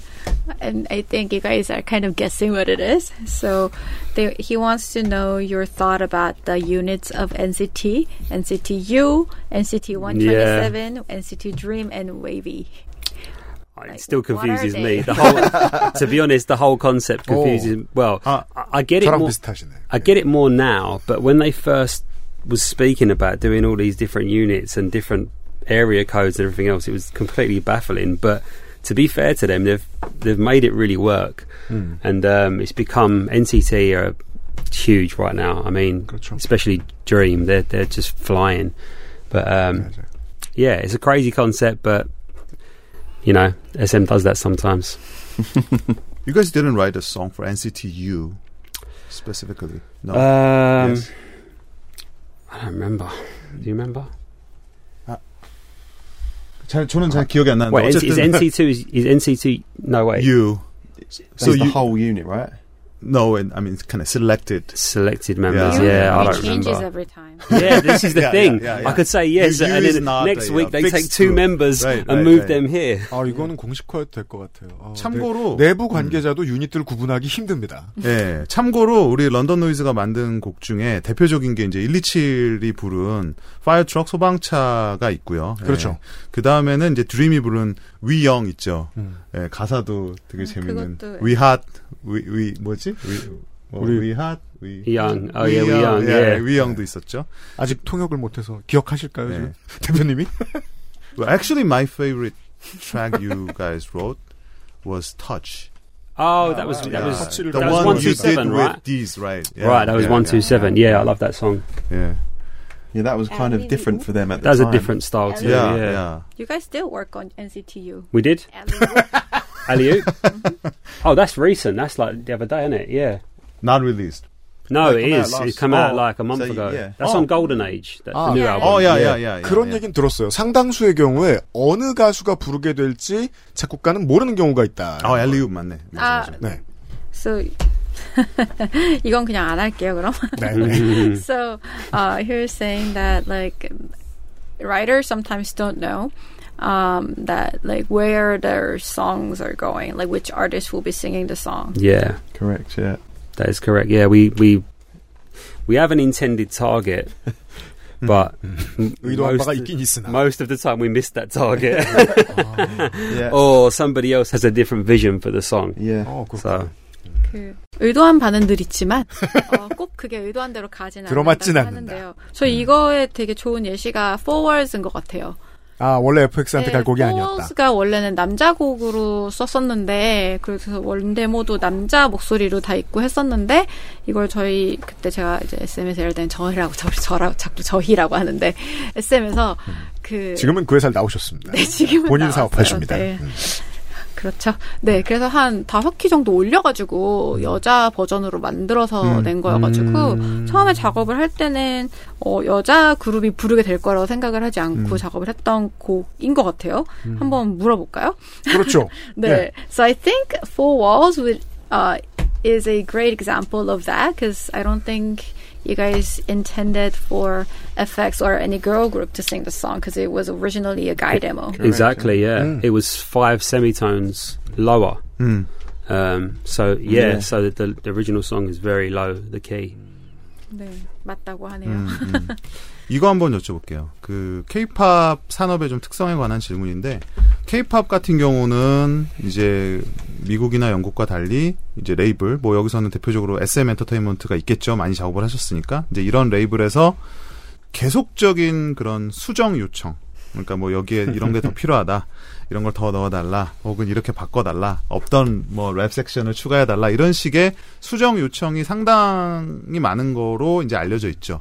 and I think you guys are kind of guessing what it is. So they, he wants to know your thought about the units of NCT, NCT U, NCT 127, yeah. NCT Dream, and Wavy. Oh, it still confuses me. The whole, to be honest, the whole concept oh. confuses. Oh. Well, uh, I, I get it. More, I get it more now, but when they first was speaking about doing all these different units and different area codes and everything else, it was completely baffling. But to be fair to them, they've they've made it really work, mm. and um, it's become NCT are huge right now. I mean, gotcha. especially Dream, they're they're just flying. But um, yeah, it's a crazy concept, but you know, SM does that sometimes. you guys didn't write a song for NCT U specifically, no? Um, yes. I don't remember. Do you remember? 잘 저는 잘 기억이 안 나는데 Wait, is, is 어쨌든 NC2 is, is NC2? No, wait. U. That's So the you whole unit, right? No, and, I mean it's kind of selected. selected members. Yeah. Yeah, I it don't changes remember. every time. Yeah, this is the Yeah, thing. yeah, yeah, I could say yes, You- and you is then next week uh, they take two group. members Right, and right, move right. them here. 아, 이거는 공식화해도 될 것 같아요. 어, 참고로 네, 내부 관계자도 유닛들 구분하기 힘듭니다. 예, 참고로 우리 런던 노이즈가 만든 곡 중에 대표적인 게 이제 127이 부른 파이어 트럭 소방차가 있고요. 그렇죠. 그 다음에는 이제 드림이 부른 위영 있죠. 음. 예, 가사도 되게 음, 재밌는 그것도- 위핫 위, 위 뭐지? 위, 뭐, 우리- 위핫 위 Young. Oh, yeah, we young. 예, Yeah. 위영도 있었죠. 아직 통역을 못해서 기억하실까요, 네. 지금? 대표님이? Well, actually, my favorite track you guys wrote was Touch. Oh, that was that Yeah. was 터치를 the that was one one you two seven, did right? with these, right? Yeah, right, that was yeah, one two seven. Yeah, I love that song. Yeah, Yeah, that was kind of different for them at the That's a time. different style too. yeah, Yeah, yeah. You guys still work on NCTU. we did. Alley-oop. Alley Oh, that's recent. That's like the other day, isn't it? Yeah. Not released. No, That it come out is. last- It come out Oh, like a month so, ago. yeah. That's Oh. on GoldenAge. That, Ah. the new Yeah. album. Oh yeah, Yeah. yeah, yeah. yeah, 그런 yeah. 얘기는 들었어요. 상당수의 경우에 어느 가수가 부르게 될지 작곡가는 모르는 경우가 있다. 어, 엘리웁 맞네. 맞아, 아, 맞아. 네. So 이건 그냥 안 할게요, 그럼. 네, 네. so uh, here's saying that like writers sometimes don't know um, that like where their songs are going, like which artist will be singing the song. Yeah, Correct, yeah. that is correct. Yeah, we we we have an intended target, but m- 의도한 바가 most, 있긴 있으나. most of the time we miss that target, Yeah. or somebody else has a different vision for the song. Yeah. 어, 그렇구나. So 그 의도한 늘 있지만 어, 꼭 그게 의도한 대로 가지는 들어맞진 않는다. 하는데요. 저 이거에 되게 좋은 예시가 Forwards인 것 같아요. 아, 원래 FX한테 갈 곡이 아니었다. Forwards가 원래는 남자 곡으로 썼었는데 그래서 원데모도 남자 목소리로 다 있고 했었는데 이걸 저희 그때 제가 이제 SM에서 예를 저희라고 저, 저라고 자꾸 저희라고 하는데 SM에서 그 지금은 그 회사를 나오셨습니다. 네, 지금은 본인 나왔어요. 사업하십니다. 네. 음. 그렇죠. 네, 그래서 한 다섯 키 정도 올려가지고 여자 버전으로 만들어서 음. 낸 거여가지고 음. 처음에 작업을 할 때는 어, 여자 그룹이 부르게 될 거라고 생각을 하지 않고 음. 작업을 했던 곡인 것 같아요. 한번 물어볼까요? 그렇죠. 네. 네. So I think Four Walls would uh, is a great example of that because I don't think you guys intended for FX or any girl group to sing the song because it was originally a guy demo. Exactly, yeah. Mm. It was five semitones lower. 음. Um, so yeah, Yeah. so the, the original song is very low, the key. 네, 맞다고 하네요. 음, 음. 이거 한번 여쭤볼게요. 그 케이팝 산업의 좀 특성에 관한 질문인데 케이팝 같은 경우는 이제 미국이나 영국과 달리 이제 레이블 뭐 여기서는 대표적으로 SM 엔터테인먼트가 있겠죠. 많이 작업을 하셨으니까 이제 이런 레이블에서 계속적인 그런 수정 요청 그러니까 뭐 여기에 이런 게 더 필요하다. 이런 걸 더 넣어달라. 혹은 이렇게 바꿔달라. 없던 뭐 랩 섹션을 추가해달라. 이런 식의 수정 요청이 상당히 많은 거로 이제 알려져 있죠.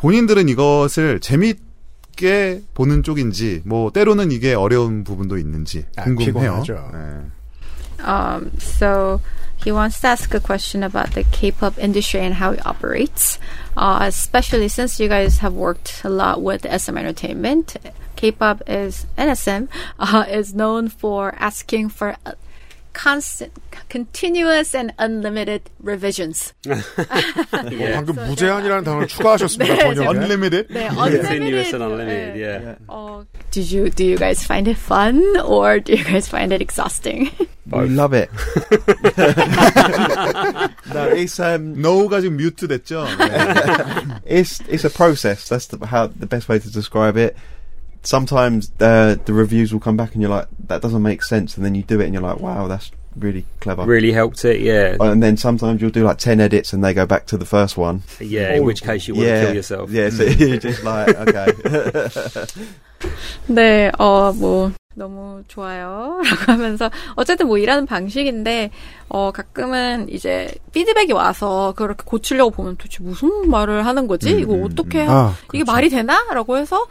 본인들은 이것을 재밌게 보는 쪽인지, 뭐, 때로는 이게 어려운 부분도 있는지 아, 궁금해요. 네. Um, so he wants to ask a question about the K-pop industry and how it operates, uh, especially since you guys have worked a lot with SM Entertainment. K-pop is NSM uh, is known for asking for uh, constant, continuous, and unlimited revisions. 어, yeah. 방금 무제한이라는 단어를 추가하셨습니다. 네, 번역에. Unlimited? 네, Continuous unlimited. and unlimited, 네. yeah. Uh, did you do you guys find it fun or do you guys find it exhausting? We love it. no, it's um, 노우가 지금 뮤트 됐죠? 네. it's it's a process. That's the, how the best way to describe it. Sometimes uh, the reviews will come back and you're like, that doesn't make sense, and then you do it and you're like, wow, that's really clever. Really helped it, yeah. And then sometimes you'll do like ten edits and they go back to the first one. Yeah, in which case you want yeah, to kill yourself. yeah. So you're just like, okay. 네, 어, 뭐, 너무 좋아요. 라고 하면서, 어쨌든 뭐 일하는 방식인데, 어, 가끔은 이제 피드백이 와서 그렇게 고치려고 보면 도대체 무슨 말을 하는 거지? 이거 어떻게, 하- 아, 이게 그렇죠. 말이 되나? 라고 해서,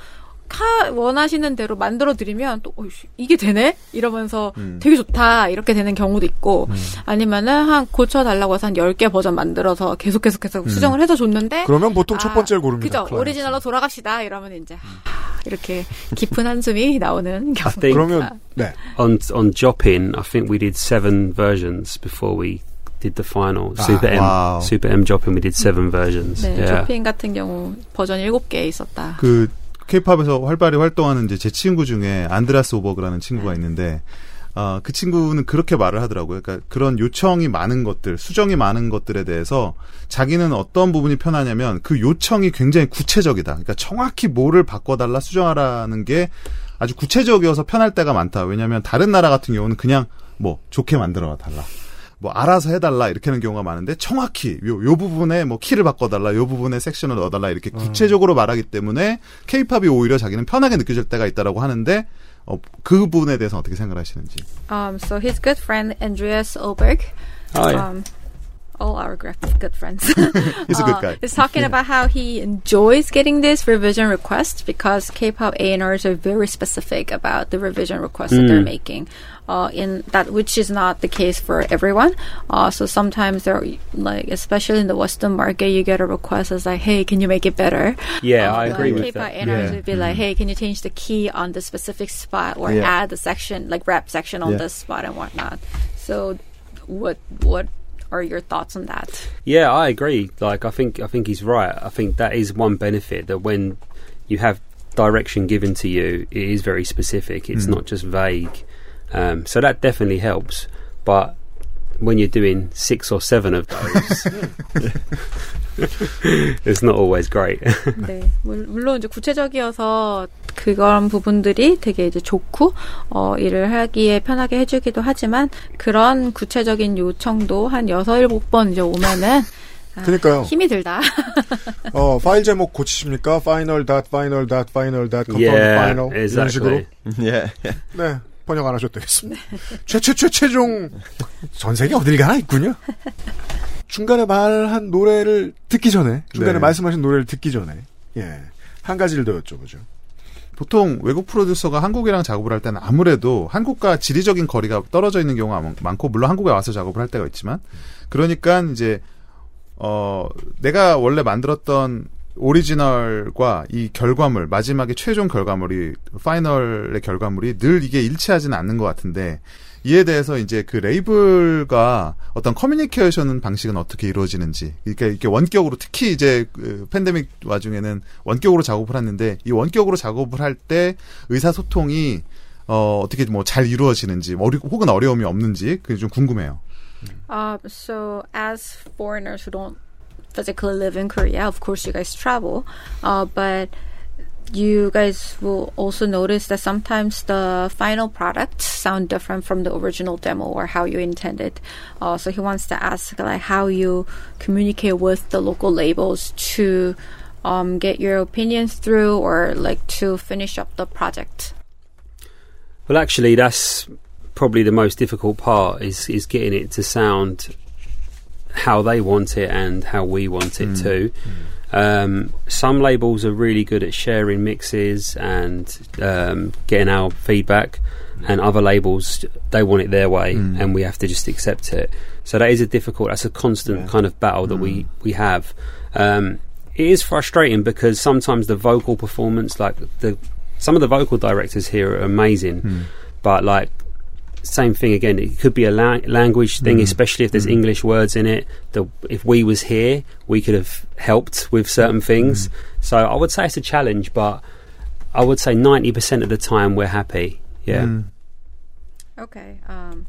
카, 원하시는 대로 만들어 드리면 또, 어이씨, 이게 되네? 이러면서 되게 좋다. 이렇게 되는 경우도 있고, 아니면은 한 고쳐 달라고 해서 한 10개 버전 만들어서 계속 계속 계속 수정을 해서 줬는데, 그러면 보통 첫 아, 번째를 고릅니다. 그죠. 오리지널로 돌아갑시다. 이러면 이제 하, 이렇게 깊은 한숨이 나오는 경우. 그러면 네. On on Joppin, I think we did seven versions before we did the final. Super M, wow. Super M Joppin, we did seven versions. 네, yeah. 쇼핑 같은 경우 버전 7개 있었다. 그 케이팝에서 활발히 활동하는 이제 제 친구 중에 안드라스 오버그라는 친구가 있는데 아, 그 친구는 그렇게 말을 하더라고요. 그러니까 그런 요청이 많은 것들, 수정이 많은 것들에 대해서 자기는 어떤 부분이 편하냐면 그 요청이 굉장히 구체적이다. 그러니까 정확히 뭐를 바꿔달라, 수정하라는 게 아주 구체적이어서 편할 때가 많다. 왜냐하면 다른 나라 같은 경우는 그냥 뭐 좋게 만들어 달라. 뭐 알아서 해달라 이렇게 하는 경우가 많은데 정확히 요, 요 부분에 뭐 키를 바꿔달라 요 부분에 섹션을 넣어달라 이렇게 구체적으로 말하기 때문에 케이팝이 오히려 자기는 편하게 느껴질 때가 있다라고 하는데 어, 그 부분에 대해서 어떻게 생각하시는지 Um, so his good friend Andreas Oberg, Oh, yeah. um, all our good friends, He's a good guy. is talking about how he enjoys getting this revision request because K-pop A&Rs are very specific about the revision requests that they're making. Uh, in that, which is not the case for everyone. Uh, so sometimes they're like, especially in the Western market, you get a request as like, "Hey, can you make it better?" Yeah, I Uh, agree with K-pop that. A&Rs Yeah. would be like, "Hey, can you change the key on this specific spot or Yeah. add the section, like rap section on Yeah. this spot and whatnot?" So, what what are your thoughts on that? Yeah, I agree. Like, I think I think he's right. I think that is one benefit that when you have direction given to you, it is very specific. It's not just vague. Um, so that definitely helps. But when you're doing six or seven of those, it's not always great. 네, 물- 물론 이제 구체적이어서 그런 부분들이 되게 이제 좋고 어, 일을 하기에 편하게 해주기도 하지만 그런 구체적인 요청도 한 여섯 일곱 번 이제 오면은 아, 그러니까요. 힘이 들다. 어, 파일 제목 고치십니까? final dot final dot final dot confirm yeah, final 이런 식으로 exactly. yeah. 네 번역 안 하셔도 되겠습니다. 최최최 최종 전 세계 어딜 가나 있군요. 중간에 말한 노래를 듣기 전에 중간에 네. 말씀하신 노래를 듣기 전에 예 한 가지를 더 여쭤보죠. 보통 외국 프로듀서가 한국이랑 작업을 할 때는 아무래도 한국과 지리적인 거리가 떨어져 있는 경우가 많- 많고 물론 한국에 와서 작업을 할 때가 있지만 그러니까 이제 어 내가 원래 만들었던 오리지널과 이 결과물 마지막에 최종 결과물이 final의 결과물이 늘 이게 일치하지는 않는 것 같은데 이에 대해서 이제 그 레이블과 어떤 커뮤니케이션 방식은 어떻게 이루어지는지 그러니까 이렇게 원격으로 특히 이제 그 팬데믹 와중에는 원격으로 작업을 했는데 이 원격으로 작업을 할 때 의사 소통이 어 어떻게 뭐 잘 이루어지는지 어리, 혹은 어려움이 없는지 그게 좀 궁금해요. Uh, so, as foreigners who don't physically live in Korea, of course, you guys travel, uh, but you guys will also notice that sometimes the final products sound different from the original demo or how you intended. Uh, so he wants to ask like how you communicate with the local labels to um, get your opinions through or like to finish up the project. Well, actually, that's probably the most difficult part is is getting it to sound how they want it and how we want it to. Um, some labels are really good at sharing mixes and um, getting our feedback, and other labels they want it their way, and we have to just accept it. So that is a difficult. That's a constant kind of battle that we we have. Um, it is frustrating because sometimes the vocal performance, like the some of the vocal directors here are amazing, but like same thing again. It could be a la- language thing, especially if there's English words in it. The, if we was here, we could have helped with certain things. So I would say it's a challenge, but I would say ninety percent of the time we're happy. Yeah. Okay. Um,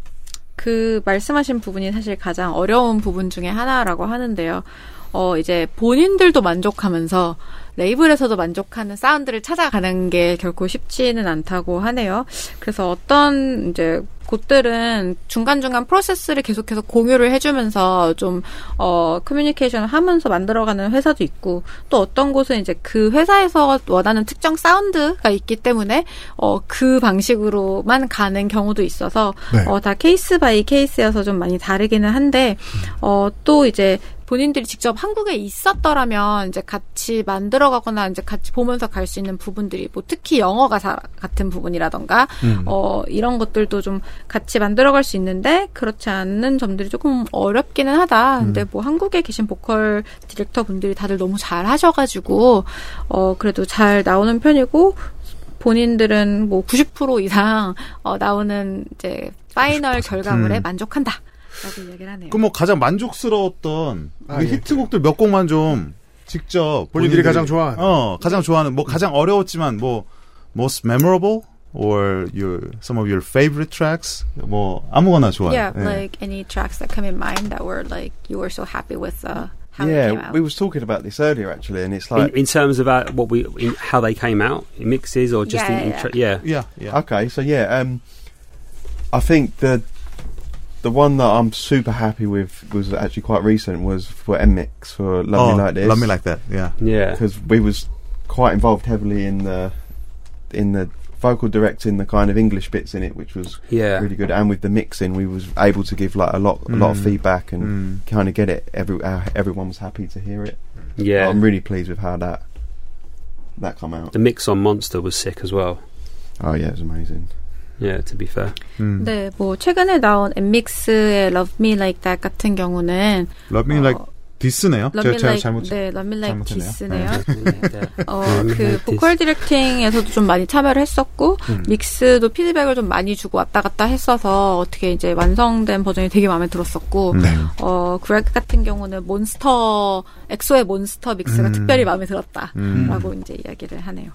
그 말씀하신 부분이 사실 가장 어려운 부분 중에 하나라고 하는데요. 어, 이제 본인들도 만족하면서 레이블에서도 만족하는 사운드를 찾아가는 게 결코 쉽지는 않다고 하네요. 그래서 어떤 이제 곳들은 중간중간 프로세스를 계속해서 공유를 해주면서 좀, 어, 커뮤니케이션을 하면서 만들어가는 회사도 있고, 또 어떤 곳은 이제 그 회사에서 원하는 특정 사운드가 있기 때문에, 어, 그 방식으로만 가는 경우도 있어서, 네. 어, 다 case by case여서 좀 많이 다르기는 한데, 어, 또 이제 본인들이 직접 한국에 있었더라면 이제 같이 만들어가거나 이제 같이 보면서 갈 수 있는 부분들이 뭐 특히 영어가 사- 같은 부분이라던가 어 이런 것들도 좀 같이 만들어갈 수 있는데 그렇지 않는 점들이 조금 어렵기는 하다. 근데 뭐 한국에 계신 보컬 디렉터 분들이 다들 너무 잘 하셔가지고 어 그래도 잘 나오는 편이고 본인들은 뭐 90% 이상 어, 나오는 이제 파이널 결과물에 음. 만족한다. 라고 얘기를 하네요. 그뭐 가장 만족스러웠던 아, 그 예. 히트곡들 몇 곡만 좀 직접 본인들이 본인들이- 가장 좋아하는. 어 가장 좋아하는 뭐 가장 어려웠지만 뭐 most memorable or your some of your favorite tracks 뭐 아무거나 좋아요. Yeah, 예. like any tracks that come in mind that were like you were so happy with uh, how it came yeah, we was talking about this earlier actually, and it's In, like in terms of uh, what we, in, how they came out, in mixes or just Yeah, in, in yeah, tra- yeah. yeah, yeah. Okay, so yeah, um, I think the the one that I'm super happy with was actually quite recent was for MX for Love oh, Me Like This. Love me like that. Yeah. Yeah. because we was quite involved heavily in the in the vocal directing the kind of English bits in it, which was Yeah. really good. And with the mixing, we was able to give like a lot a lot of Mm. feedback and Mm. kind of get it. Every uh, everyone was happy to hear it. Yeah. I'm really pleased with how that that come out. the mix on Monster was sick as well. Oh yeah, it was amazing. Yeah, to be fair. 음. 네, 뭐 최근에 나온 엔믹스의 Love Me Like That 같은 경우는 Love me like 어, this네요. Love 제가, Like 잘못 네, Love Me Like 잘못했네요. This네요. 어, Love Me 그 Like 보컬 directing에서도 좀 많이 참여를 했었고 음. 믹스도 피드백을 좀 많이 주고 왔다 갔다 했어서 어떻게 이제 완성된 버전이 되게 마음에 들었었고 네. 어 그렉 같은 경우는 몬스터 엑소의 몬스터 믹스가 음. 특별히 마음에 들었다라고 음. 이제 이야기를 하네요.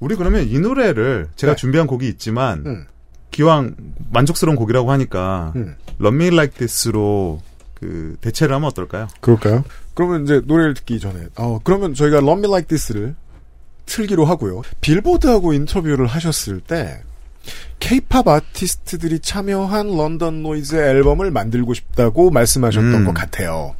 우리 그러면 이 노래를 제가 네. 준비한 곡이 있지만 음. 기왕 만족스러운 곡이라고 하니까 음. Love Me Like This로 그 대체를 하면 어떨까요? 그럴까요? 그러면 이제 노래를 듣기 전에 어 그러면 저희가 Love Me Like This를 틀기로 하고요. 빌보드하고 인터뷰를 하셨을 때 K-팝 아티스트들이 참여한 런던 노이즈 앨범을 만들고 싶다고 말씀하셨던 음. 것 같아요.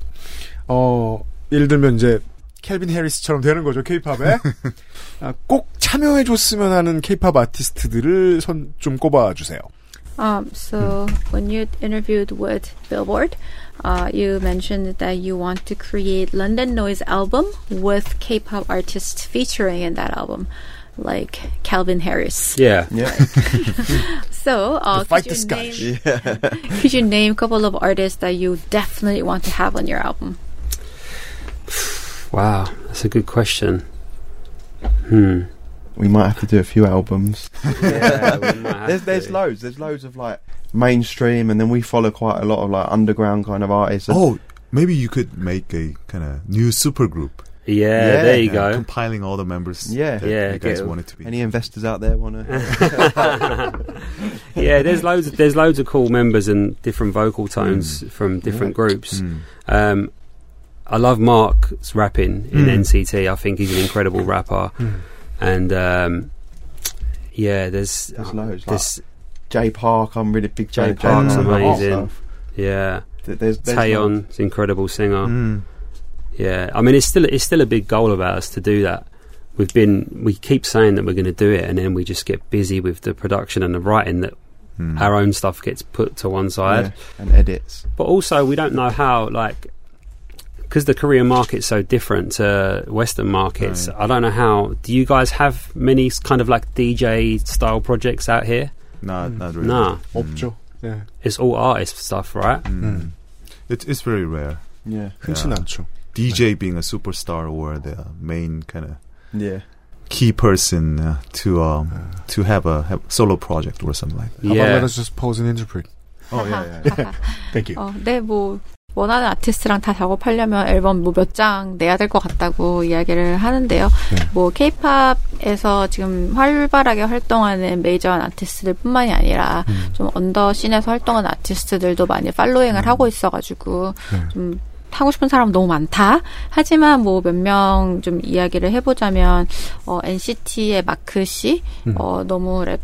어 예를 들면 이제 켈빈 해리스처럼 되는 거죠 K-팝에 아, 꼭 참여해줬으면 하는 K-팝 아티스트들을 선 좀 꼽아주세요. Um, so when you interviewed with Billboard, uh, you mentioned that you want to create London Noise album with K-pop artists featuring in that album, like Calvin Harris. Yeah. Yeah, So uh, Fight could, this you guy. name, could you name a couple of artists that you definitely want to have on your album? Wow, That's a good question. Hmm. We might have to do a few albums. Yeah, we might have there's there's to. loads. There's loads of like mainstream, and then we follow quite a lot of like underground kind of artists. Oh, maybe you could make a kind of new supergroup. Yeah, Yeah, there you go. Compiling all the members Yeah. that Yeah, you guys get- want it to be. Any investors out there want to? yeah, there's loads. Of, there's loads of cool members and different vocal tones from different groups. Mm. Um, I love Mark's rapping in Mm. NCT. I think he's an incredible rapper, and um, yeah, there's There's loads. Like Jay Park, I'm really big Jay of Park's Park. amazing. yeah, Th- There's, there's Taeyeon's incredible singer. Mm. Yeah, I mean it's still it's still a big goal of ours to do that. We've been we keep saying that we're going to do it, and then we just get busy with the production and the writing that Mm. our own stuff gets put to one side. yeah, and edits. But also we don't know how like because the Korean market's so different to Western markets. Right. I don't know how. Do you guys have many s- kind of like DJ style projects out here? Not, not really. Nah, 없죠. 예. it's all artist stuff, right? Mm. 음. It's it's very rare. Yeah, 흔치 Yeah. 않죠. DJ being a superstar or the main kind of yeah. key person uh, to um to have a have solo project or something like that. How about let Yeah. us just pose and interpret? Oh yeah, yeah. Thank you. 어, 네, 뭐, 원하는 아티스트랑 다 작업하려면 앨범 뭐 몇 장 내야 될 것 같다고 이야기를 하는데요. 네. 뭐, 케이팝에서 지금 활발하게 활동하는 메이저한 아티스트들 뿐만이 아니라 음. 좀 under scene에서 활동하는 아티스트들도 많이 following을 하고 있어가지고 네. 좀 하고 싶은 사람 너무 많다. 하지만 뭐 몇 명 좀 이야기를 해보자면 어, NCT의 마크 씨 음. 어, 너무 랩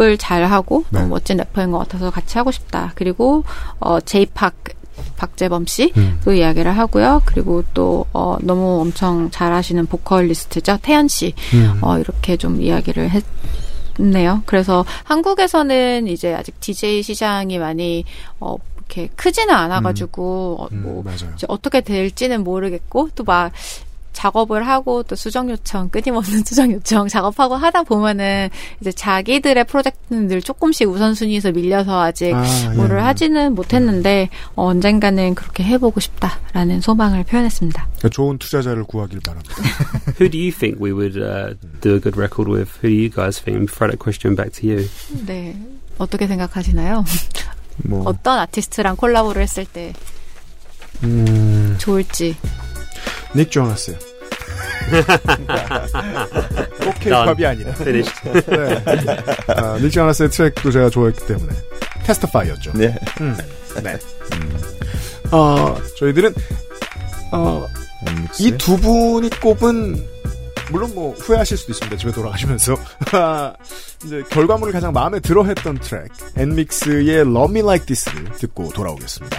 을 잘하고 네. 너무 멋진 래퍼인 것 같아서 같이 하고 싶다. 그리고 어, 제이팍 박재범 씨도 음. 이야기를 하고요. 그리고 또 어, 너무 엄청 잘하시는 보컬리스트죠 태연 씨 음. 어, 이렇게 좀 이야기를 했 네요. 그래서 한국에서는 이제 아직 DJ 시장이 많이 어, 이렇게 크지는 않아가지고 어, 음, 뭐 맞아요. 이제 어떻게 될지는 모르겠고 또 막 작업을 하고 또 수정 요청 끊임없는 수정 요청 작업하고 하다 보면은 이제 자기들의 프로젝트는 늘 조금씩 우선순위에서 밀려서 아직 아, 뭐를 예. 하지는 못했는데 어, 언젠가는 그렇게 해보고 싶다라는 소망을 표현했습니다. 좋은 투자자를 구하길 바랍니다. Who do you think we would uh, do a good record with? Who do you guys think? Throw that question back to you. 네 어떻게 생각하시나요? 뭐 어떤 아티스트랑 콜라보를 했을 때 음, 좋을지. 닉 조나스요. 꼭 케이팝이 아니라. 네. 아, 닉 조나스의 트랙도 제가 좋아했기 때문에 테스트파이였죠. Yeah. 음. 네. 어, 저희들은 어. 이 두 분이 꼽은 물론 뭐 후회하실 수도 있습니다. 집에 돌아가시면서 이제 결과물을 가장 마음에 들어 했던 트랙 엔믹스의 Love Me Like This를 듣고 돌아오겠습니다.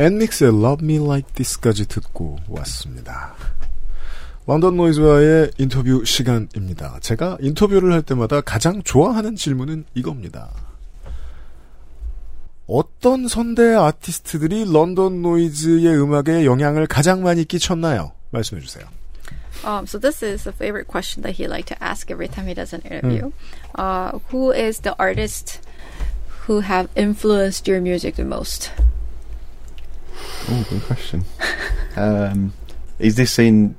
엔믹스의 Love Me Like This까지 듣고 왔습니다. 런던 노이즈와의 인터뷰 시간입니다. 제가 인터뷰를 할 때마다 가장 좋아하는 질문은 이겁니다. 어떤 선대 아티스트들이 런던 노이즈의 음악에 영향을 가장 많이 끼쳤나요? 말씀해 주세요. Um, so this is a favorite question that he like to ask every time he does an interview. Uh, who is the artist who have influenced your music the most? Oh, good question. um, is this in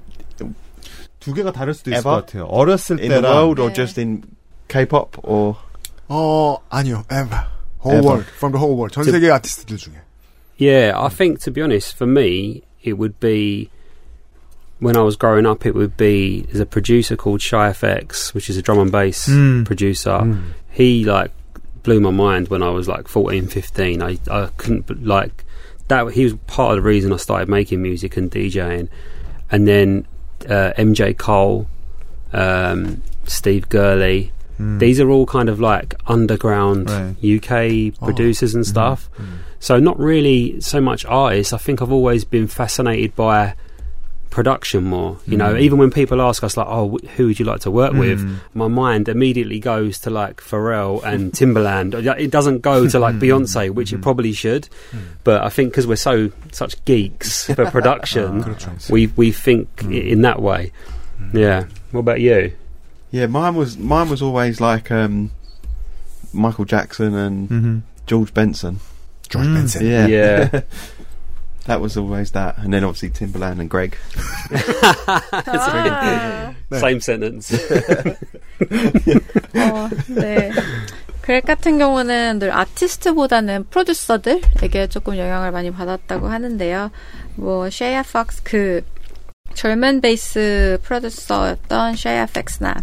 두 개가 다를 수도 있을 Ever? 것 같아요. 어렸을 in the 때랑 world or 네. just in K-pop or? 어, 아니요. ever. whole Ever. world. from the whole world. 전 저- 세계 아티스트들 중에. Yeah, I think to be honest, for me, it would be when I was growing up. It would be there's a producer called Shy FX, which is a drum and bass Mm. producer. 음. He like blew my mind when I was like 14, 15. I I couldn't b- like that he was part of the reason I started making music and DJing, and then uh, MJ Cole, um, Steve Gurley. Mm. These are all kind of like underground Right. UK Oh. producers and stuff. So not really so much artists. I think I've always been fascinated by production more. You mm. know, even when people ask us like, "Oh, who would you like to work mm. with?" My mind immediately goes to like Pharrell and Timberland. It doesn't go to like mm. Beyonce, which it mm. probably should. Mm. But I think because we're so such geeks for production, we we think mm. in that way. Yeah. What about you? Yeah, mine was mine was always like um, Michael Jackson and mm-hmm. George Benson. George Benson. Yeah. Yeah. that was always that, and then obviously Timberland and Greg. 아, Same sentence. 어, 네. 그렉 같은 경우는 늘 아티스트보다는 프로듀서들에게 조금 영향을 많이 받았다고 하는데요. 뭐 쉐야 팍스 그 drum and bass 프로듀서였던 Shy FX나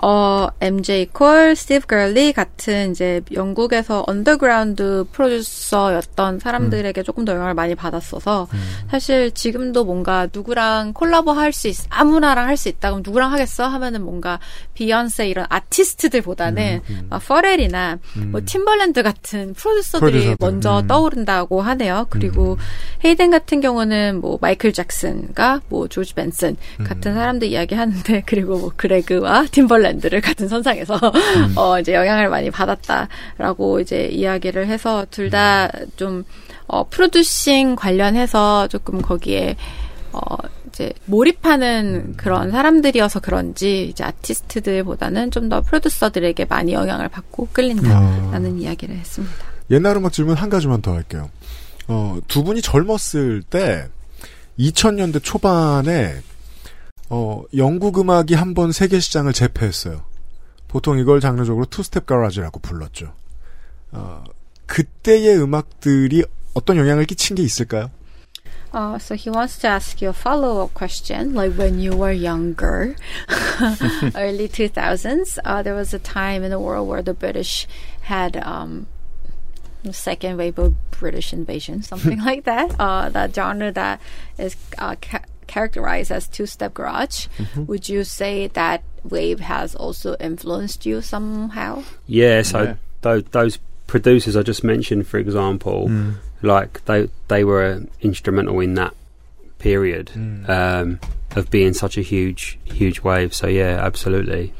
어 MJ 콜, 스티브 걸리 같은 이제 영국에서 언더그라운드 프로듀서였던 사람들에게 조금 더 영향을 많이 받았어서 사실 지금도 뭔가 누구랑 콜라보 할 수 있, 아무나랑 할 수 있다 그럼 누구랑 하겠어? 하면은 뭔가 비욘세 이런 아티스트들보다는 막 퍼렐이나 뭐 팀벌랜드 같은 프로듀서들이 프로듀서들. 먼저 음. 떠오른다고 하네요. 그리고 헤이든 같은 경우는 뭐 마이클 잭슨과 뭐 조지 벤슨 같은 사람들 이야기하는데 그리고 뭐 그레그와 팀벌랜드를 같은 선상에서 어 이제 영향을 많이 받았다라고 이제 이야기를 해서 둘 다좀 어, 프로듀싱 관련해서 조금 거기에 어, 이제 몰입하는 그런 사람들이어서 그런지 이제 아티스트들보다는 좀 더 프로듀서들에게 많이 영향을 받고 끌린다라는 이야기를 했습니다. 옛날 음악 질문 한 가지만 더 할게요. 어, 두 분이 젊었을 때 2000년대 초반에 어, 영국 음악이 한 번 세계 시장을 제패했어요. 보통 이걸 장르적으로 투스텝 가라지라고 불렀죠. 어, 그때의 음악들이 어떤 영향을 끼친 게 있을까요? Uh, so he wants to ask you a follow-up question. Like when you were younger, early 2000s, uh, there was a time in the world where the British had um, second wave of British invasion, something like that. Uh, that genre that is uh, ca- characterized as two-step garage. Would you say that wave has also influenced you somehow? Yeah, so Yeah. Those, those producers I just mentioned, for example, like they they were instrumental in that period um, of being such a huge huge wave. So yeah, absolutely.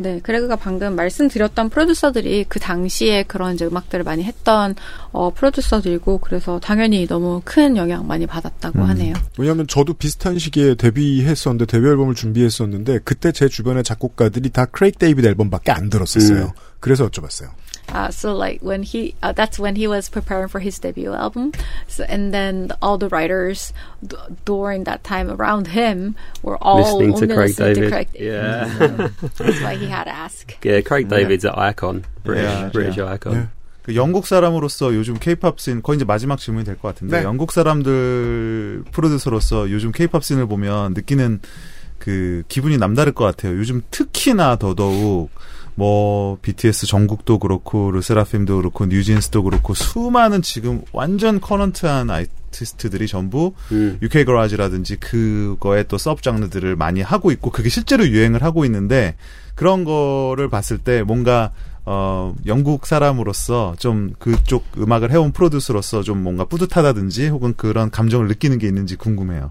네, 그레그가 방금 말씀드렸던 프로듀서들이 그 당시에 그런 이제 음악들을 많이 했던 어, 프로듀서들이고 그래서 당연히 너무 큰 영향 많이 받았다고 하네요. 왜냐하면 저도 비슷한 시기에 데뷔했었는데 데뷔 앨범을 준비했었는데 그때 제 주변의 작곡가들이 다 크레이그 데이비드 앨범밖에 안 들었었어요. 그래서 여쭤봤어요. Uh, so like when he, uh, that's when he was preparing for his debut album. So, and then all the writers d- during that time around him were all Listening to only Craig listening David. to Craig Yeah. That's why he had to ask. Yeah, Craig David's an icon, British Yeah, British yeah. icon. Yeah. 그 영국 사람으로서 요즘 케이팝 씬 거의 이제 마지막 질문이 될 것 같은데 네. 영국 사람들 프로듀서로서 요즘 케이팝 씬을 보면 느끼는 그 기분이 남다를 것 같아요. 요즘 특히나 더더욱 뭐 BTS 정국도 그렇고 르세라핌도 그렇고 뉴진스도 그렇고 수많은 지금 완전 current한 아티스트들이 전부 음. UK garage라든지 그거에 또 sub 장르들을 많이 하고 있고 그게 실제로 유행을 하고 있는데 그런 거를 봤을 때 뭔가 어 영국 사람으로서 좀 그쪽 음악을 해온 프로듀서로서 좀 뭔가 뿌듯하다든지 혹은 그런 감정을 느끼는 게 있는지 궁금해요.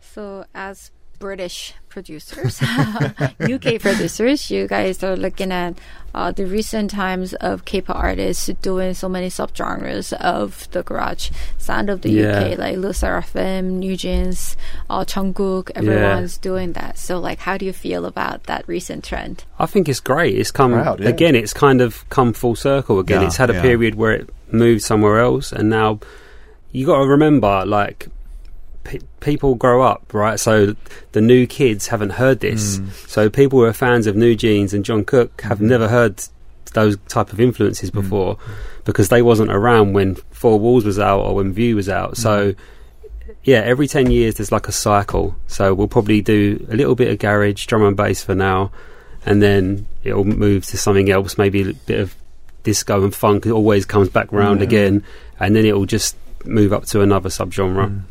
So as British producers, UK producers, you guys are looking at uh, the recent times of K-pop artists doing so many subgenres of the garage sound of the Yeah. UK, like Lil Seraphim, New Jeans, uh, Jungkook, everyone's doing that. So like, how do you feel about that recent trend? I think it's great. It's come Proud, yeah. again. It's kind of come full circle again. Yeah, it's had a yeah. period where it moved somewhere else, and now you got to remember, like pe- people grow up, right? So the new kids haven't heard this. Hmm. So people who are fans of New Jeans and John Cook have hmm. never heard those type of influences hmm. before because they wasn't around when Four Walls was out or when View was out. So yeah, every 10 years there's like a cycle. So we'll probably do a little bit of garage, drum and bass for now, and then it'll move to something else, maybe a bit of disco and funk. It always comes back round Yeah. again, and then it'll just move up to another subgenre.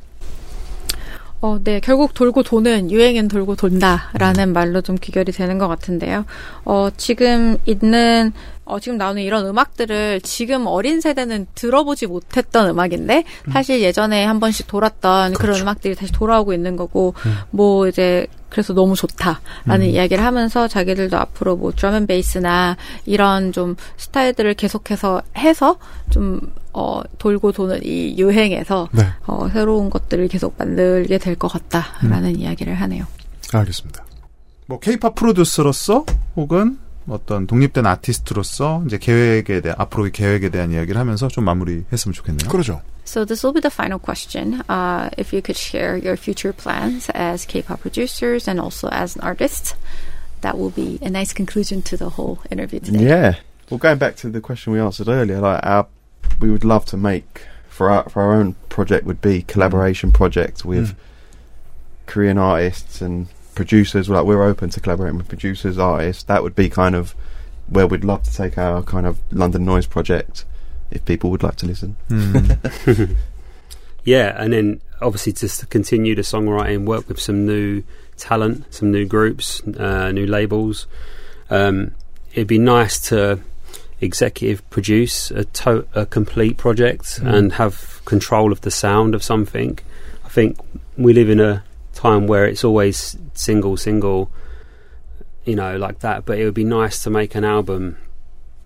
어, 네. 결국 돌고 도는 유행은 돌고 돈다라는 말로 좀 귀결이 되는 것 같은데요. 어, 지금 있는 어, 지금 나오는 이런 음악들을 지금 어린 세대는 들어보지 못했던 음악인데 사실 예전에 한 번씩 돌았던 그런 음악들이 다시 돌아오고 있는 거고 뭐 이제 그래서 너무 좋다라는 이야기를 하면서 자기들도 앞으로 뭐 드럼 베이스나 이런 좀 스타일들을 계속해서 해서 좀 어, 돌고 도는 이 유행에서 네. 어, 새로운 것들을 계속 만들게 될 것 같다라는 이야기를 하네요. 알겠습니다. 뭐 케이팝 프로듀서로서 혹은 어떤 독립된 아티스트로서 이제 계획에 대한 앞으로의 계획에 대한 이야기를 하면서 좀 마무리했으면 좋겠네요. 그러죠. So this will be the final question. Uh, if you could share your future plans as K-pop producers and also as an artist, that will be a nice conclusion to the whole interview today. Yeah. Well, going back to the question we answered earlier, like our, we would love to make for our for our own project would be collaboration projects with Korean artists and producers. Like we're open to collaborating with producers, artists. That would be kind of where we'd love to take our kind of London Noise project if people would like to listen. Yeah, and then obviously just to continue the songwriting, work with some new talent, some new groups, uh, new labels. Um, it'd be nice to executive produce a, to- a complete project mm. and have control of the sound of something. I think we live in a time where it's always single, single, you know, like that. But it would be nice to make an album,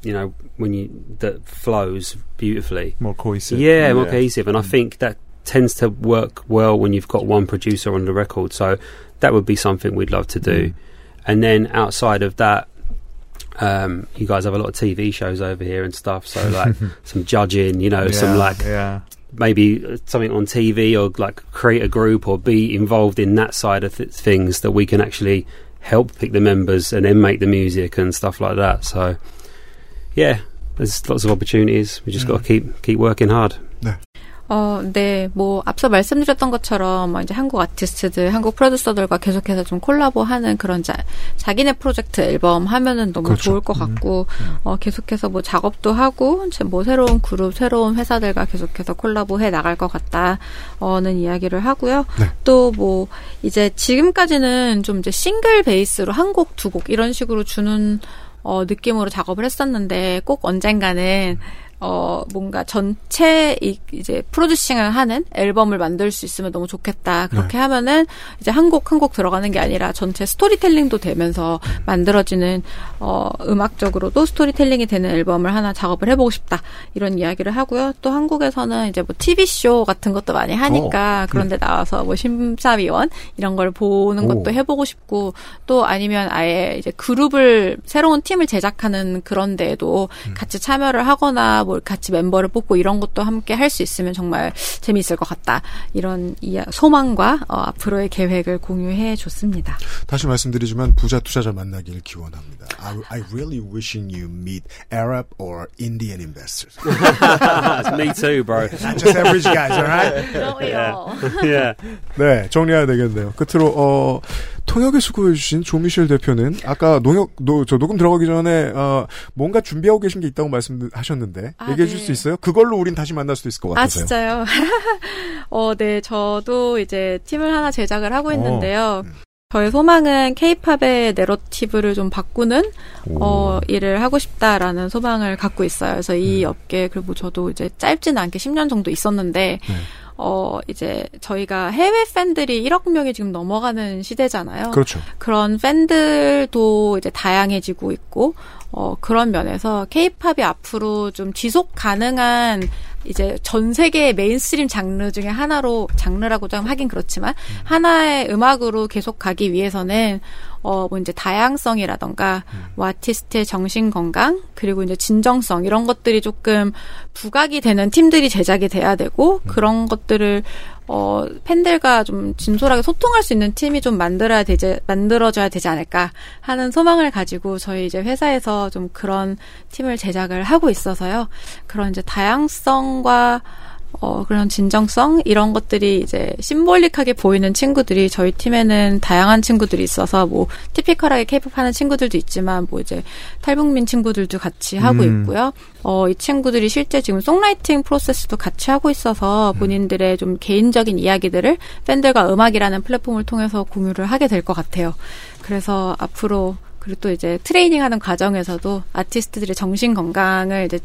you know, when you that flows beautifully. More cohesive. Yeah, more cohesive, and I mm. think that tends to work well when you've got one producer on the record. So that would be something we'd love to do. Mm. And then outside of that, um, you guys have a lot of TV shows over here and stuff. So like some judging, you know, some like yeah. maybe uh, something on TV or like create a group or be involved in that side of th- things that we can actually help pick the members and then make the music and stuff like that. So yeah, there's lots of opportunities. We just got to keep keep working hard. 어, 네, 뭐, 앞서 말씀드렸던 것처럼, 뭐 이제 한국 아티스트들, 한국 프로듀서들과 계속해서 좀 콜라보하는 그런 자, 자기네 프로젝트 앨범 하면은 너무 그렇죠. 좋을 것 같고, 어, 계속해서 뭐 작업도 하고, 이제 뭐 새로운 그룹, 새로운 회사들과 계속해서 콜라보해 나갈 것 같다는 이야기를 하고요. 또 뭐, 이제 지금까지는 좀 이제 single base로 한 곡, 두 곡, 이런 식으로 주는, 어, 느낌으로 작업을 했었는데, 꼭 언젠가는, 어, 뭔가 전체 이, 이제 producing을 하는 앨범을 만들 수 있으면 너무 좋겠다. 그렇게 하면은 이제 한 곡 한 곡 들어가는 게 아니라 전체 스토리텔링도 되면서 만들어지는 어, 음악적으로도 스토리텔링이 되는 앨범을 하나 작업을 해보고 싶다. 이런 이야기를 하고요. 또 한국에서는 이제 뭐 TV 쇼 같은 것도 많이 하니까 그런데 나와서 뭐 심사위원 이런 걸 보는 것도 해보고 싶고 또 아니면 아예 이제 그룹을 새로운 팀을 제작하는 그런 데에도 같이 참여를 하거나 뭐 같이 멤버를 뽑고 이런 것도 함께 할 수 있으면 정말 재미있을 것 같다. 이런 이야, 소망과 어, 앞으로의 계획을 공유해 줬습니다. 다시 말씀드리지만 부자 투자자 만나길 기원합니다. I, I really wishing you meet Arab or Indian investors. Me too, bro. Not just average guys, alright? Don't we all? yeah. 네, 정리해야 되겠네요. 끝으로 어 통역에 수고해주신 조미셸 대표는 아까 농역 노, 저 녹음 들어가기 전에 어, 뭔가 준비하고 계신 게 있다고 말씀하셨는데 아, 얘기해 줄 네. 수 있어요? 그걸로 우린 다시 만날 수도 있을 것 아, 같아서요. 진짜요? 어, 네. 저도 이제 팀을 하나 제작을 하고 있는데요. 저의 소망은 케이팝의 내러티브를 좀 바꾸는 어, 일을 하고 싶다라는 소망을 갖고 있어요. 그래서 이 업계 그리고 저도 이제 짧지는 않게 10년 정도 있었는데 어, 이제 저희가 해외 팬들이 1억 명이 지금 넘어가는 시대잖아요. 그렇죠. 그런 팬들도 이제 다양해지고 있고 어 그런 면에서 케이팝이 앞으로 좀 지속 가능한 이제 전 세계 mainstream 장르 중에 하나로 장르라고 좀 하긴 그렇지만 하나의 음악으로 계속 가기 위해서는 어 뭐 이제 다양성이라던가 뭐 아티스트의 정신 건강 그리고 이제 진정성 이런 것들이 조금 부각이 되는 팀들이 제작이 돼야 되고 그런 것들을 어, 팬들과 좀 진솔하게 소통할 수 있는 팀이 좀 만들어야 되지, 만들어져야 되지 않을까 하는 소망을 가지고 저희 이제 회사에서 좀 그런 팀을 제작을 하고 있어서요. 그런 이제 다양성과 어, 그런 진정성 이런 것들이 이제 심볼릭하게 보이는 친구들이 저희 팀에는 다양한 친구들이 있어서 뭐 티피컬하게 케이팝 하는 친구들도 있지만 뭐 이제 탈북민 친구들도 같이 하고 음. 있고요. 어, 이 친구들이 실제 지금 songwriting process도 같이 하고 있어서 본인들의 좀 개인적인 이야기들을 팬들과 음악이라는 플랫폼을 통해서 공유를 하게 될 것 같아요. 그래서 앞으로 그리고 또 이제 트레이닝 하는 과정에서도 아티스트들의 정신 건강을 이제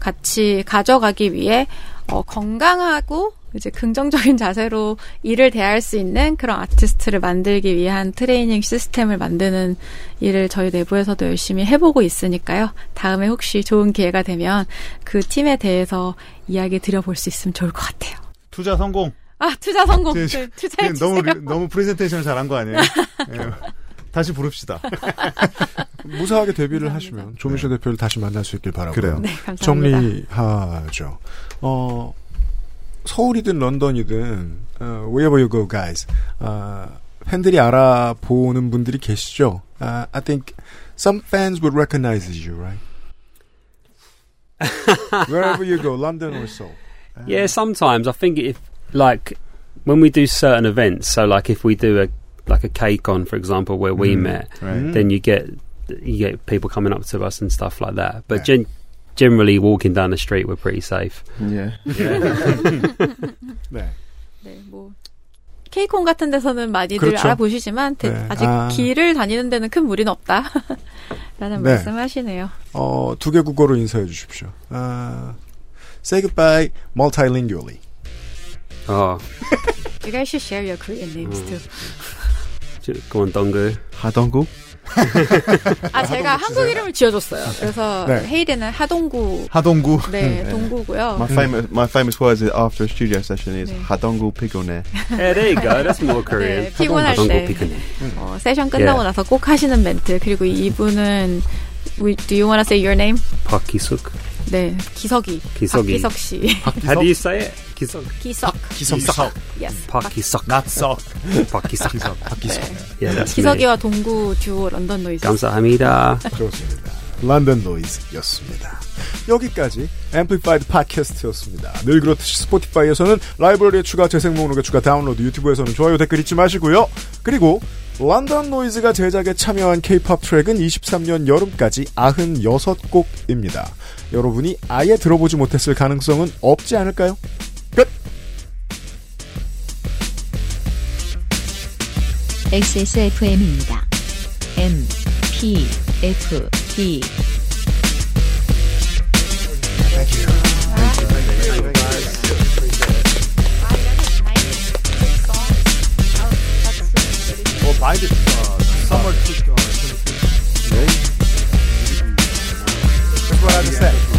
같이 가져가기 위해 어, 건강하고 이제 긍정적인 자세로 일을 대할 수 있는 그런 아티스트를 만들기 위한 트레이닝 시스템을 만드는 일을 저희 내부에서도 열심히 해보고 있으니까요. 다음에 혹시 좋은 기회가 되면 그 팀에 대해서 이야기 드려볼 수 있으면 좋을 것 같아요. 투자 성공. 아 투자 성공. 제- 네, 주세요. 너무 리- 너무 프레젠테이션 잘한 거 아니에요? 예. 다시 부릅시다. 무사하게 데뷔를 하시면 조미쉘 대표를 다시 만날 수 있길 바라고요. 그래요. 네, 감사합니다. 정리하죠. 어, 서울이든 런던이든 어, wherever you go, guys. 아, 팬들이 알아보는 분들이 계시죠. 아, I think some fans would recognize you, right? wherever you go, London or Seoul. Yeah, sometimes I think if like when we do certain events, so like if we do a like a cake on, for example, where we Mm, met, right. then you get you get people coming up to us and stuff like that. But gen- generally, walking down the street, we're pretty safe. Yeah. 네. 네, 뭐 케이콘 같은 데서는 많이들 그렇죠. 알아보시지만 대- 네. 아직 아. 길을 다니는 데는 큰 무리는 없다. 라는 네. 말씀하시네요. 어, 두 개 국어로 인사해 주십시오. 아, say goodbye multilingually. Oh, You guys should share your Korean names too. On, Dongu. 하동구? 아, 제가 한국 이름을 지어줬어요. 그래서 네. 헤이드는 하동구. 하동구. 네, 음. 동구고요. My famous my famous words after a studio session is 하동구 피곤해. Yeah, there you go. That's more Korean. 네, 피곤할 때 피곤해. 어, 세션 끝나고 예. 나서 꼭 하시는 멘트. 그리고 이분은 we- Do you want to say your name? Park Ki-suk. 네, 기석이. 기석이. 박기석 씨. How do you say it? Kisok. 기석. 기석. Yes. Ki-suk. Not Ki-suk. 박기석. Yeah, that's me. 기석이와 동구 듀오 런던 노이즈. 감사합니다. 좋습니다. 런던 노이즈였습니다. 여기까지 앰플리파이드 팟캐스트였습니다. 늘 그렇듯이 스포티파이에서는 라이브러리에 추가, 재생 목록에 추가, 다운로드, 유튜브에서는 좋아요, 댓글 잊지 마시고요. 그리고 런던 노이즈가 제작에 참여한 케이팝 트랙은 23년 여름까지 96곡입니다. 여러분이 아예 들어보지 못했을 가능성은 없지 않을까요? 끝! XSFM입니다. M, P, F, D, provided uh, summer tutor. That's what I just said.